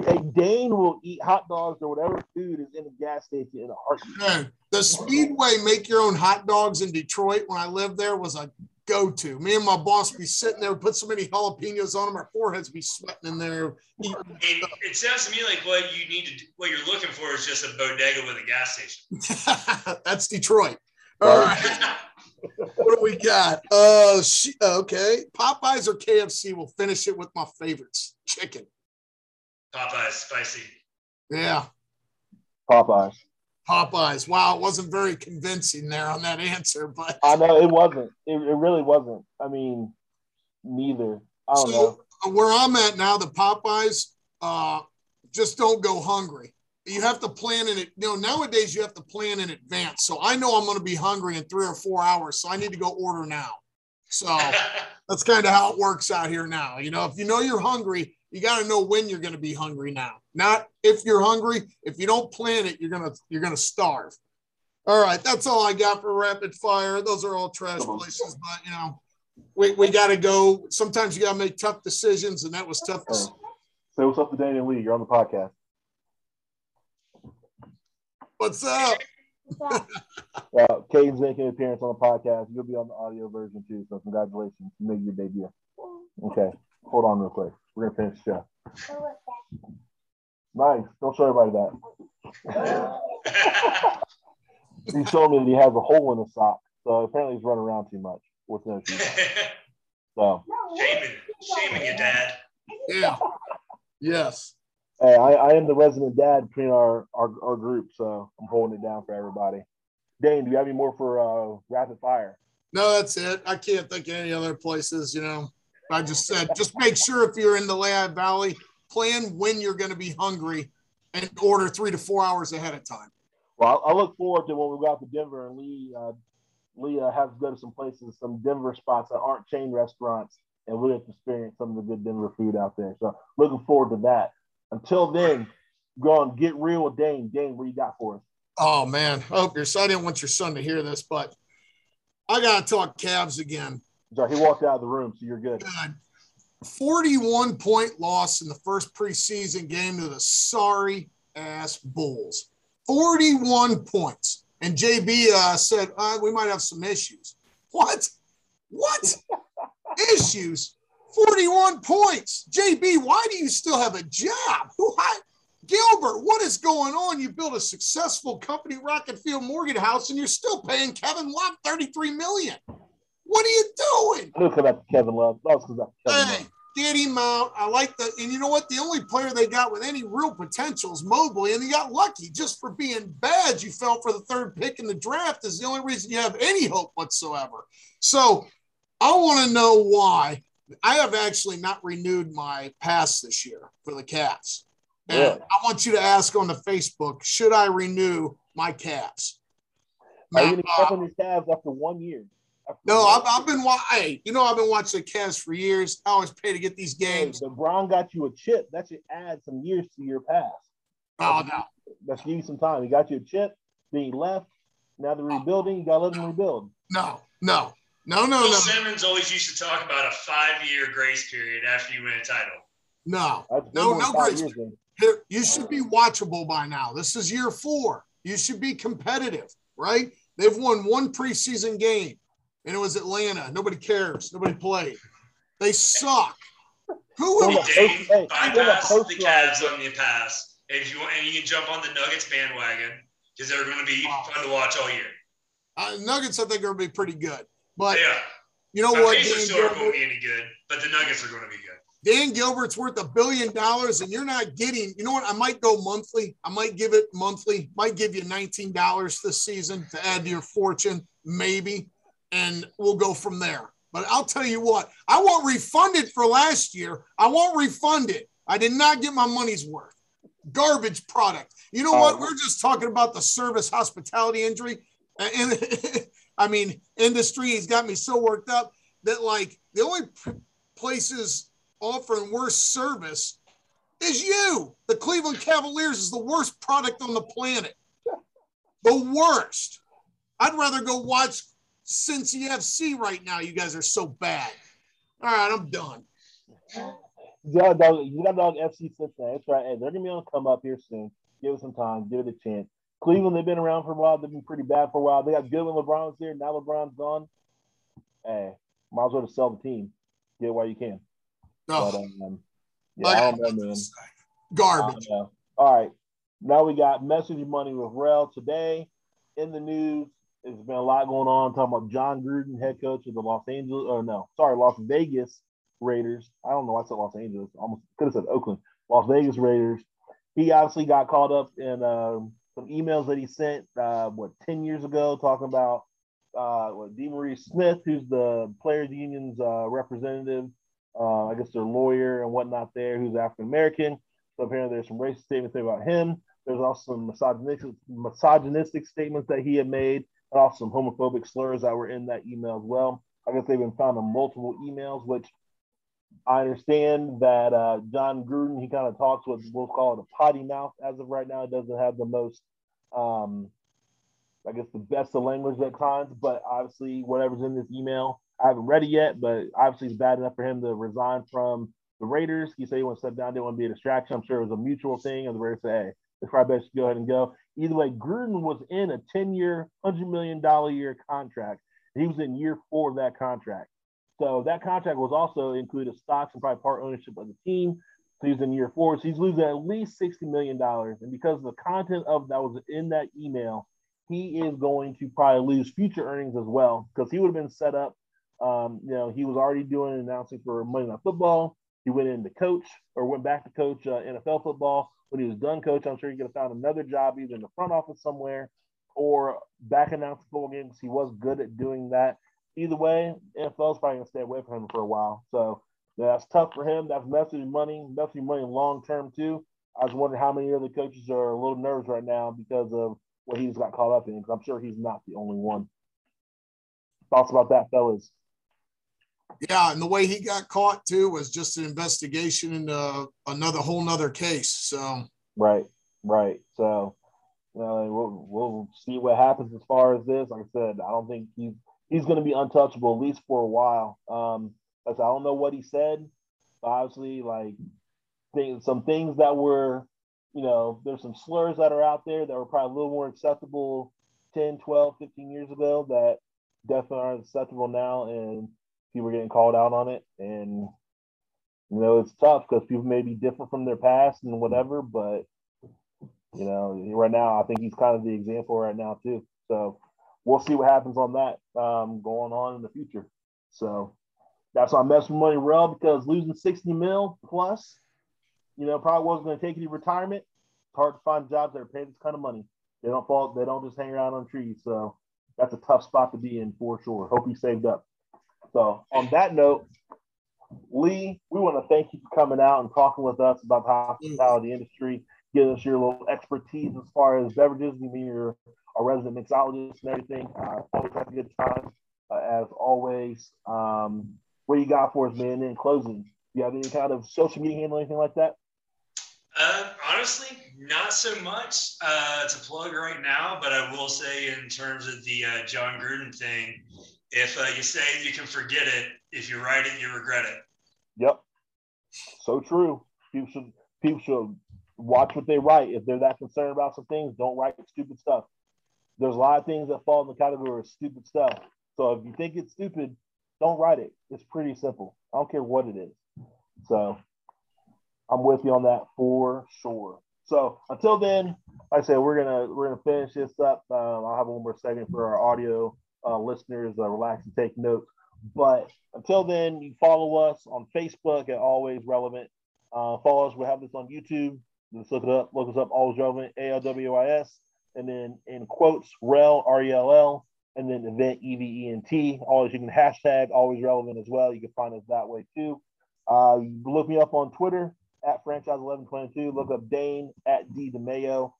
A Dane will eat hot dogs or whatever food is in a gas station in a heartbeat. Man, the Speedway make your own hot dogs in Detroit when I lived there was a go-to. Me and my boss be sitting there, put so many jalapenos on them, our foreheads be sweating in there. eating It, it sounds to me like what you need to do, what you're looking for is just a bodega with a gas station. That's Detroit. All right, what do we got? Uh, she, okay, Popeyes or KFC. We'll finish it with my favorites: chicken. Popeyes, spicy. Yeah, Popeyes. Popeyes. Wow, it wasn't very convincing there on that answer, but I know it wasn't. It, it really wasn't. I mean, neither. I don't know. so where I'm at now, the Popeyes, uh, just don't go hungry. You have to plan in it. You know, nowadays you have to plan in advance. So I know I'm going to be hungry in three or four hours, so I need to go order now. So that's kind of how it works out here now. You know, if you know you're hungry, you got to know when you're going to be hungry now. Not if you're hungry. If you don't plan it, you're gonna you're gonna starve. All right, that's all I got for rapid fire. Those are all trash places, but you know, we, we got to go. Sometimes you got to make tough decisions, and that was tough. To, Say what's up to Dane and Lee. You're on the podcast. what's up? Uh, Caden's making an appearance on the podcast. You'll be on the audio version too. So congratulations. You made your debut. Okay. Hold on real quick. We're gonna finish the show. Nice. Don't show everybody that. He showed me that he has a hole in his sock. So apparently he's running around too much with no shoes. So shaming, shaming your dad. Yeah. Yes. hey, I, I am the resident dad between our, our our group, so I'm holding it down for everybody. Dane, do you have any more for uh, rapid fire? No, that's it. I can't think of any other places. You know, I just said just make sure if you're in the Lehigh Valley, plan when you're going to be hungry, and order three to four hours ahead of time. Well, I, look forward to when we go out to Denver and Lee uh, Lee uh, has to go to some places, some Denver spots that aren't chain restaurants, and we'll get to experience some of the good Denver food out there. So looking forward to that. Until then, go on, get real with Dane. Dane, what you got for us? Oh man, I hope your son. I didn't want your son to hear this, but I got to talk Cavs again. Sorry, he walked out of the room, so you're good. God, 41 point loss in the first preseason game to the sorry ass Bulls. 41 points. And JB uh, said, uh, we might have some issues. What? What? issues? 41 points. JB, why do you still have a job? Why? Gilbert, what is going on? You built a successful company, Rocket Field Mortgage House, and you're still paying Kevin Love 33 million. What are you doing? Look at that Kevin Love. That was 'cause of Kevin Hey, Love. get him. I like the, and you know what? The only player they got with any real potential is Mobley, and he got lucky just for being bad. You fell for the third pick in the draft is the only reason you have any hope whatsoever. So I want to know why. I have actually not renewed my pass this year for the Cavs. And Really? I want you to ask on the Facebook, should I renew my Cavs? Are you going to uh, on your Cavs after one year? After no, I've, I've been wa- hey, you know I've been watching the Cavs for years. I always pay to get these Hey, games. LeBron got you a chip. That should add some years to your pass. Oh no, Let's give you some time. He got you a chip, then he left. Now they're rebuilding. You got to let them rebuild. no, no, no, no, Bill no, Simmons always used to talk about a five-year grace period after you win a title. no. That's No, no grace. years you should be watchable by now. This is year four. You should be competitive. right? They've won one preseason game, and it was Atlanta. Nobody cares. Nobody played. They suck. Who will hey, Dane, bypass the Cavs on the pass. And if you want, and you can jump on the Nuggets bandwagon because they're going to be fun to watch all year. Uh, Nuggets, I think, are going to be pretty good. But yeah. you know what? Pacers still aren't going to be any good, but the Nuggets are going to be good. Dan Gilbert's worth a billion dollars, and you're not getting. You know what? I might go monthly. I might give it monthly. Might give you nineteen dollars this season to add to your fortune, maybe, and we'll go from there. But I'll tell you what, I want refunded for last year. I want refunded. I did not get my money's worth. Garbage product. You know what? Uh, We're just talking about the service hospitality injury. And I mean, industry has got me so worked up that like the only places offering worse service is you. The Cleveland Cavaliers is the worst product on the planet. The worst. I'd rather go watch Cincy FC right now. You guys are so bad. All right, I'm done. Yeah, dog, you got dog FC Cincinnati. That's right. Hey, they're gonna be on come up here soon. Give it some time. Give it a chance. Cleveland, they've been around for a while. They've been pretty bad for a while. They got good when LeBron's here. Now LeBron's gone. Hey, might as well just sell the team. Get it while you can. Oh. But, um, yeah, I don't know, man. Garbage. All right. Now we got message money with Rel today in the news. There's been a lot going on talking about Jon Gruden, head coach of the Los Angeles, or no, sorry, Las Vegas Raiders. I don't know why I said Los Angeles. Almost could have said Oakland. Las Vegas Raiders. He obviously got caught up in um, some emails that he sent, uh, what, 10 years ago, talking about uh, what, DeMaurice Smith, who's the players union's uh, representative, uh, I guess their lawyer and whatnot there, who's African American. So apparently there's some racist statements about him. There's also some misogynistic, misogynistic statements that he had made and also some homophobic slurs that were in that email as well. I guess they've been found in multiple emails, which I understand that uh, Jon Gruden, he kind of talks with we'll call it a potty mouth as of right now. It doesn't have the most, um, I guess, the best of language at times, but obviously, whatever's in this email, I haven't read it yet, but obviously, it's bad enough for him to resign from the Raiders. He said he wants to step down, didn't want to be a distraction. I'm sure it was a mutual thing, and the Raiders said, hey, probably best to go ahead and go. Either way, Gruden was in a 10 year, $100 million year contract. He was in year four of that contract. So that contract was also included stocks and probably part ownership of the team. So he's in year four. So he's losing at least $60 million. And because of the content of that was in that email, he is going to probably lose future earnings as well because he would have been set up. Um, you know, he was already doing announcing for Monday Night Football. He went in to coach or went back to coach uh, NFL football. When he was done coach, I'm sure he could have found another job either in the front office somewhere or back announcing football games. He was good at doing that either way, NFL's probably gonna stay away from him for a while. So that's tough for him. That's message money, message money long term too. I was wondering how many other coaches are a little nervous right now because of what he's got caught up in. Because I'm sure he's not the only one. Thoughts about that, fellas? Yeah, and the way he got caught too was just an investigation into another whole nother case. So right, right. So uh, we'll we'll see what happens as far as this. Like I said, I don't think he's he's going to be untouchable at least for a while. Um, I don't know what he said. obviously, like things, some things that were, you know, there's some slurs that are out there that were probably a little more acceptable 10, 12, 15 years ago that definitely aren't acceptable now. And people getting called out on it. And, you know, it's tough because people may be different from their past and whatever, but, you know, right now, I think he's kind of the example right now, too. So, we'll see what happens on that um, going on in the future. So that's why I mess with money real because losing 60 mil plus, you know, probably wasn't going to take you to retirement. It's hard to find jobs that are paid this kind of money. They don't fall, they don't just hang around on trees. So that's a tough spot to be in for sure. Hope he saved up. So on that note, Lee, we want to thank you for coming out and talking with us about the hospitality industry, giving us your little expertise as far as beverages. You mean your our resident mixologist and everything. Uh, always have a good time, uh, as always. Um, what you got for us, man? In closing, do you have any kind of social media handle, anything like that? Uh, honestly, not so much uh, to plug right now, but I will say in terms of the uh, Jon Gruden thing, if uh, you say you can forget it, if you write it, you regret it. Yep, so true. People should people should watch what they write. If they're that concerned about some things, don't write stupid stuff. there's a lot of things that fall in the category of stupid stuff. So if you think it's stupid, don't write it. It's pretty simple. I don't care what it is. So I'm with you on that for sure. So until then, like I said, we're gonna we're gonna finish this up. Um, I'll have one more segment for our audio uh, listeners. Uh, relax and take notes. But until then, you follow us on Facebook at Always Relevant. Uh, follow us. We have this on YouTube. Just look it up. Look us up. Always Relevant. A L W I S. And then in quotes, Rel R E L L. And then event E V E N T. Always you can hashtag Always Relevant as well. You can find us that way too. Uh, look me up on Twitter at franchise 1122. Look up Dane at D DeMayo.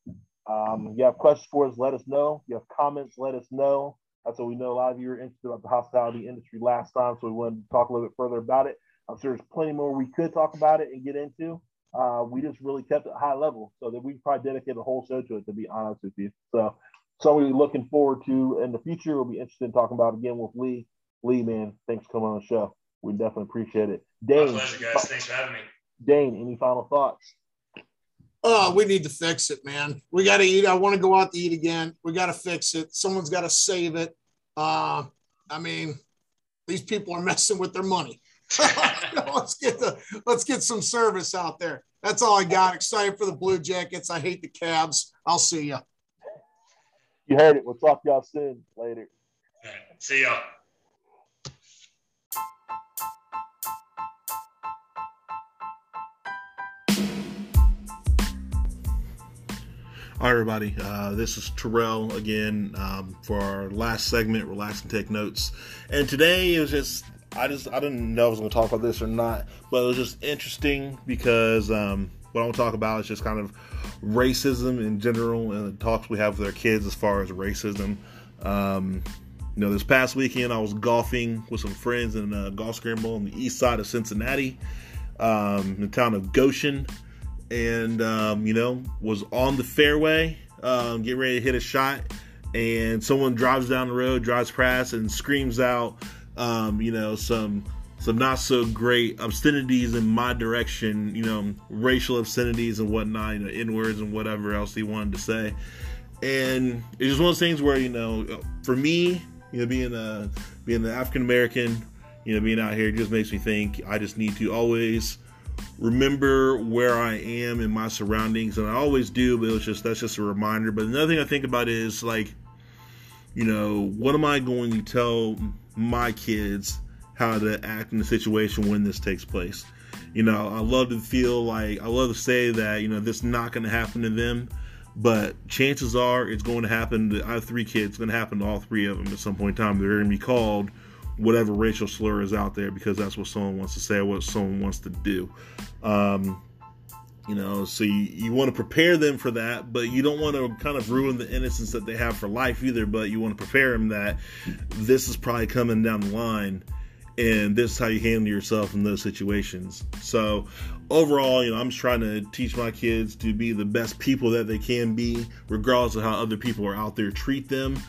Um, you have questions for us, let us know. You have comments, let us know. That's what we know a lot of you are interested about the hospitality industry last time, so we wanted to talk a little bit further about it. I'm sure there's plenty more we could talk about it and get into. Uh, we just really kept it high level so that we probably dedicate a whole show to it, to be honest with you. So, something we're looking forward to in the future. We'll be interested in talking about again with Lee. Lee, man, thanks for coming on the show. We definitely appreciate it. Dane, My pleasure, guys. Thanks for having me. Dane, any final thoughts? Oh, we need to fix it, man. We got to eat. I want to go out to eat again. We got to fix it. Someone's got to save it. Uh, I mean, these people are messing with their money. let's get the let's get some service out there. That's all I got. Excited for the Blue Jackets. I hate the Cavs. I'll see you. You heard it. We'll talk y'all soon. Later. See y'all. Hi, everybody. Uh, this is Terrell again um, for our last segment, Relax and Take Notes. And today it was just, I just, I didn't know I was going to talk about this or not, but it was just interesting because um, what I want to talk about is just kind of racism in general and the talks we have with our kids as far as racism. Um, you know, this past weekend I was golfing with some friends in a golf scramble on the east side of Cincinnati, um, in the town of Goshen and um, you know was on the fairway, um, getting ready to hit a shot, and someone drives down the road, drives past, and screams out, um, you know, some some not so great obscenities in my direction, you know, racial obscenities and whatnot, you know, in words and whatever else he wanted to say. And it's just one of those things where, you know, for me, you know, being a being an African American, you know, being out here just makes me think I just need to always remember where I am in my surroundings, and I always do, but it's just that's just a reminder. But another thing I think about is like, you know, what am I going to tell my kids how to act in a situation when this takes place? You know, I love to feel like I love to say that you know this is not going to happen to them, but chances are it's going to happen. To, I have three kids. It's going to happen to all three of them at some point in time. They're going to be called whatever racial slur is out there because that's what someone wants to say what someone wants to do. Um, you know, so you, you want to prepare them for that, but you don't want to kind of ruin the innocence that they have for life either. But you want to prepare them that this is probably coming down the line and this is how you handle yourself in those situations. So, overall, you know, I'm just trying to teach my kids to be the best people that they can be, regardless of how other people are out there treat them.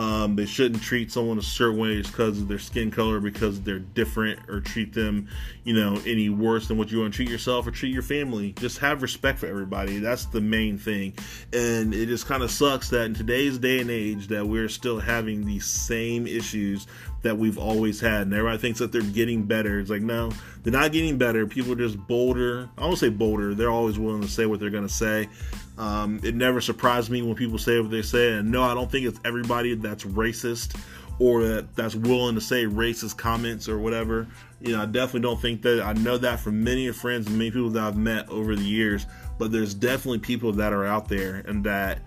Um, they shouldn't treat someone a certain way just because of their skin color, because they're different, or treat them, you know, any worse than what you want to treat yourself or treat your family. Just have respect for everybody. That's the main thing. And it just kind of sucks that in today's day and age that we're still having these same issues that we've always had. And everybody thinks that they're getting better. It's like, no, they're not getting better. People are just bolder. I don't say bolder. They're always willing to say what they're going to say. Um, it never surprised me when people say what they say. And no, I don't think it's everybody that's racist or that that's willing to say racist comments or whatever. You know, I definitely don't think that. I know that from many friends and many people that I've met over the years. But there's definitely people that are out there and that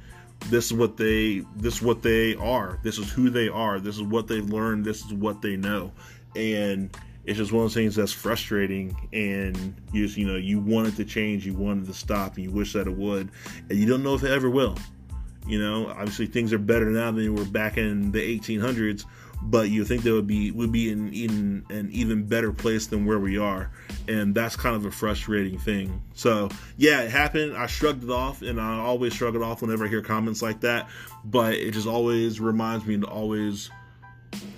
this is what they this is what they are. This is who they are. This is what they've learned. This is what they know. And it's just one of those things that's frustrating and you just you know you want it to change you want it to stop and you wish that it would and you don't know if it ever will. You know obviously things are better now than they were back in the 1800s but you think they would be would be in, in an even better place than where we are and that's kind of a frustrating thing. So yeah it happened. I shrugged it off and i always shrug it off whenever i hear comments like that but it just always reminds me to always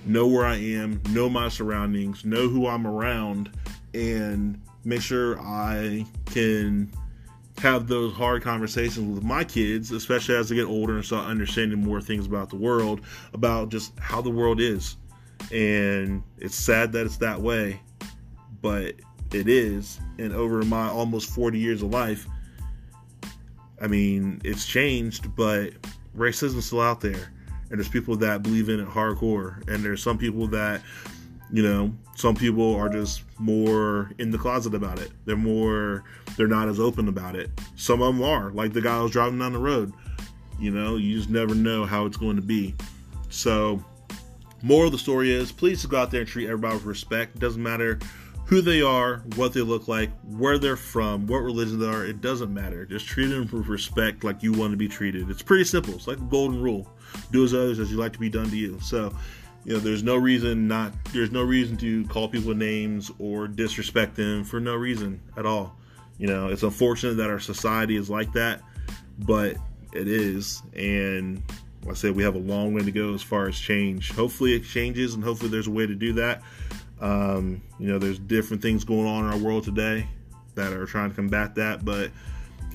know where I am, know my surroundings, know who I'm around, and make sure I can have those hard conversations with my kids, especially as they get older and start understanding more things about the world, about just how the world is. And it's sad that it's that way, but it is. And over my almost 40 years of life, I mean, it's changed, but racism's still out there. And there's people that believe in it hardcore. And there's some people that, you know, some people are just more in the closet about it. They're more, they're not as open about it. Some of them are, like the guy who was driving down the road. You know, you just never know how it's going to be. So, moral of the story is please go out there and treat everybody with respect. It doesn't matter who they are, what they look like, where they're from, what religion they are, it doesn't matter. Just treat them with respect like you want to be treated. It's pretty simple. It's like the golden rule. Do as others as you like to be done to you. So, you know, there's no reason not there's no reason to call people names or disrespect them for no reason at all. You know, it's unfortunate that our society is like that, but it is and like I said, we have a long way to go as far as change. Hopefully, it changes, and hopefully, there's a way to do that. Um, you know, there's different things going on in our world today that are trying to combat that, but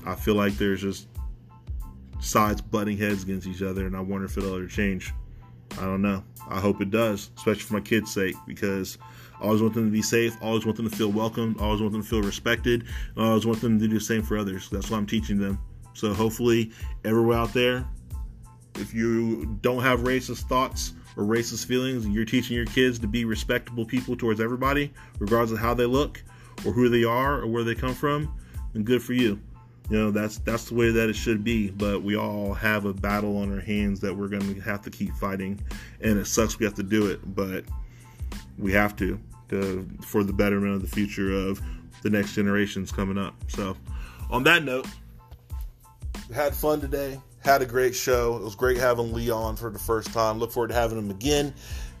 I feel like there's just sides butting heads against each other, and I wonder if it'll ever change. I don't know. I hope it does, especially for my kids' sake, because I always want them to be safe. I always want them to feel welcome. I always want them to feel respected. I always want them to do the same for others. That's what I'm teaching them. So hopefully, everywhere out there, if you don't have racist thoughts, or racist feelings and you're teaching your kids to be respectable people towards everybody, regardless of how they look or who they are or where they come from, then good for you. You know, that's that's the way that it should be, but we all have a battle on our hands that we're to have to keep fighting and it sucks we have to do it, but we have to, to for the betterment of the future of the next generations coming up. So, on that note, had fun today had a great show. It was great having Leon for the first time. Look forward to having him again.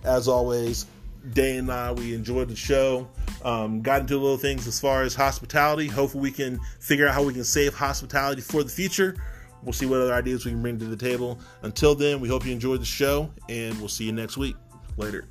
As always, Day and I, we enjoyed the show. Um, got into little things as far as hospitality. Hopefully, we can figure out how we can save hospitality for the future. We'll see what other ideas we can bring to the table. Until then, we hope you enjoyed the show, and we'll see you next week. Later.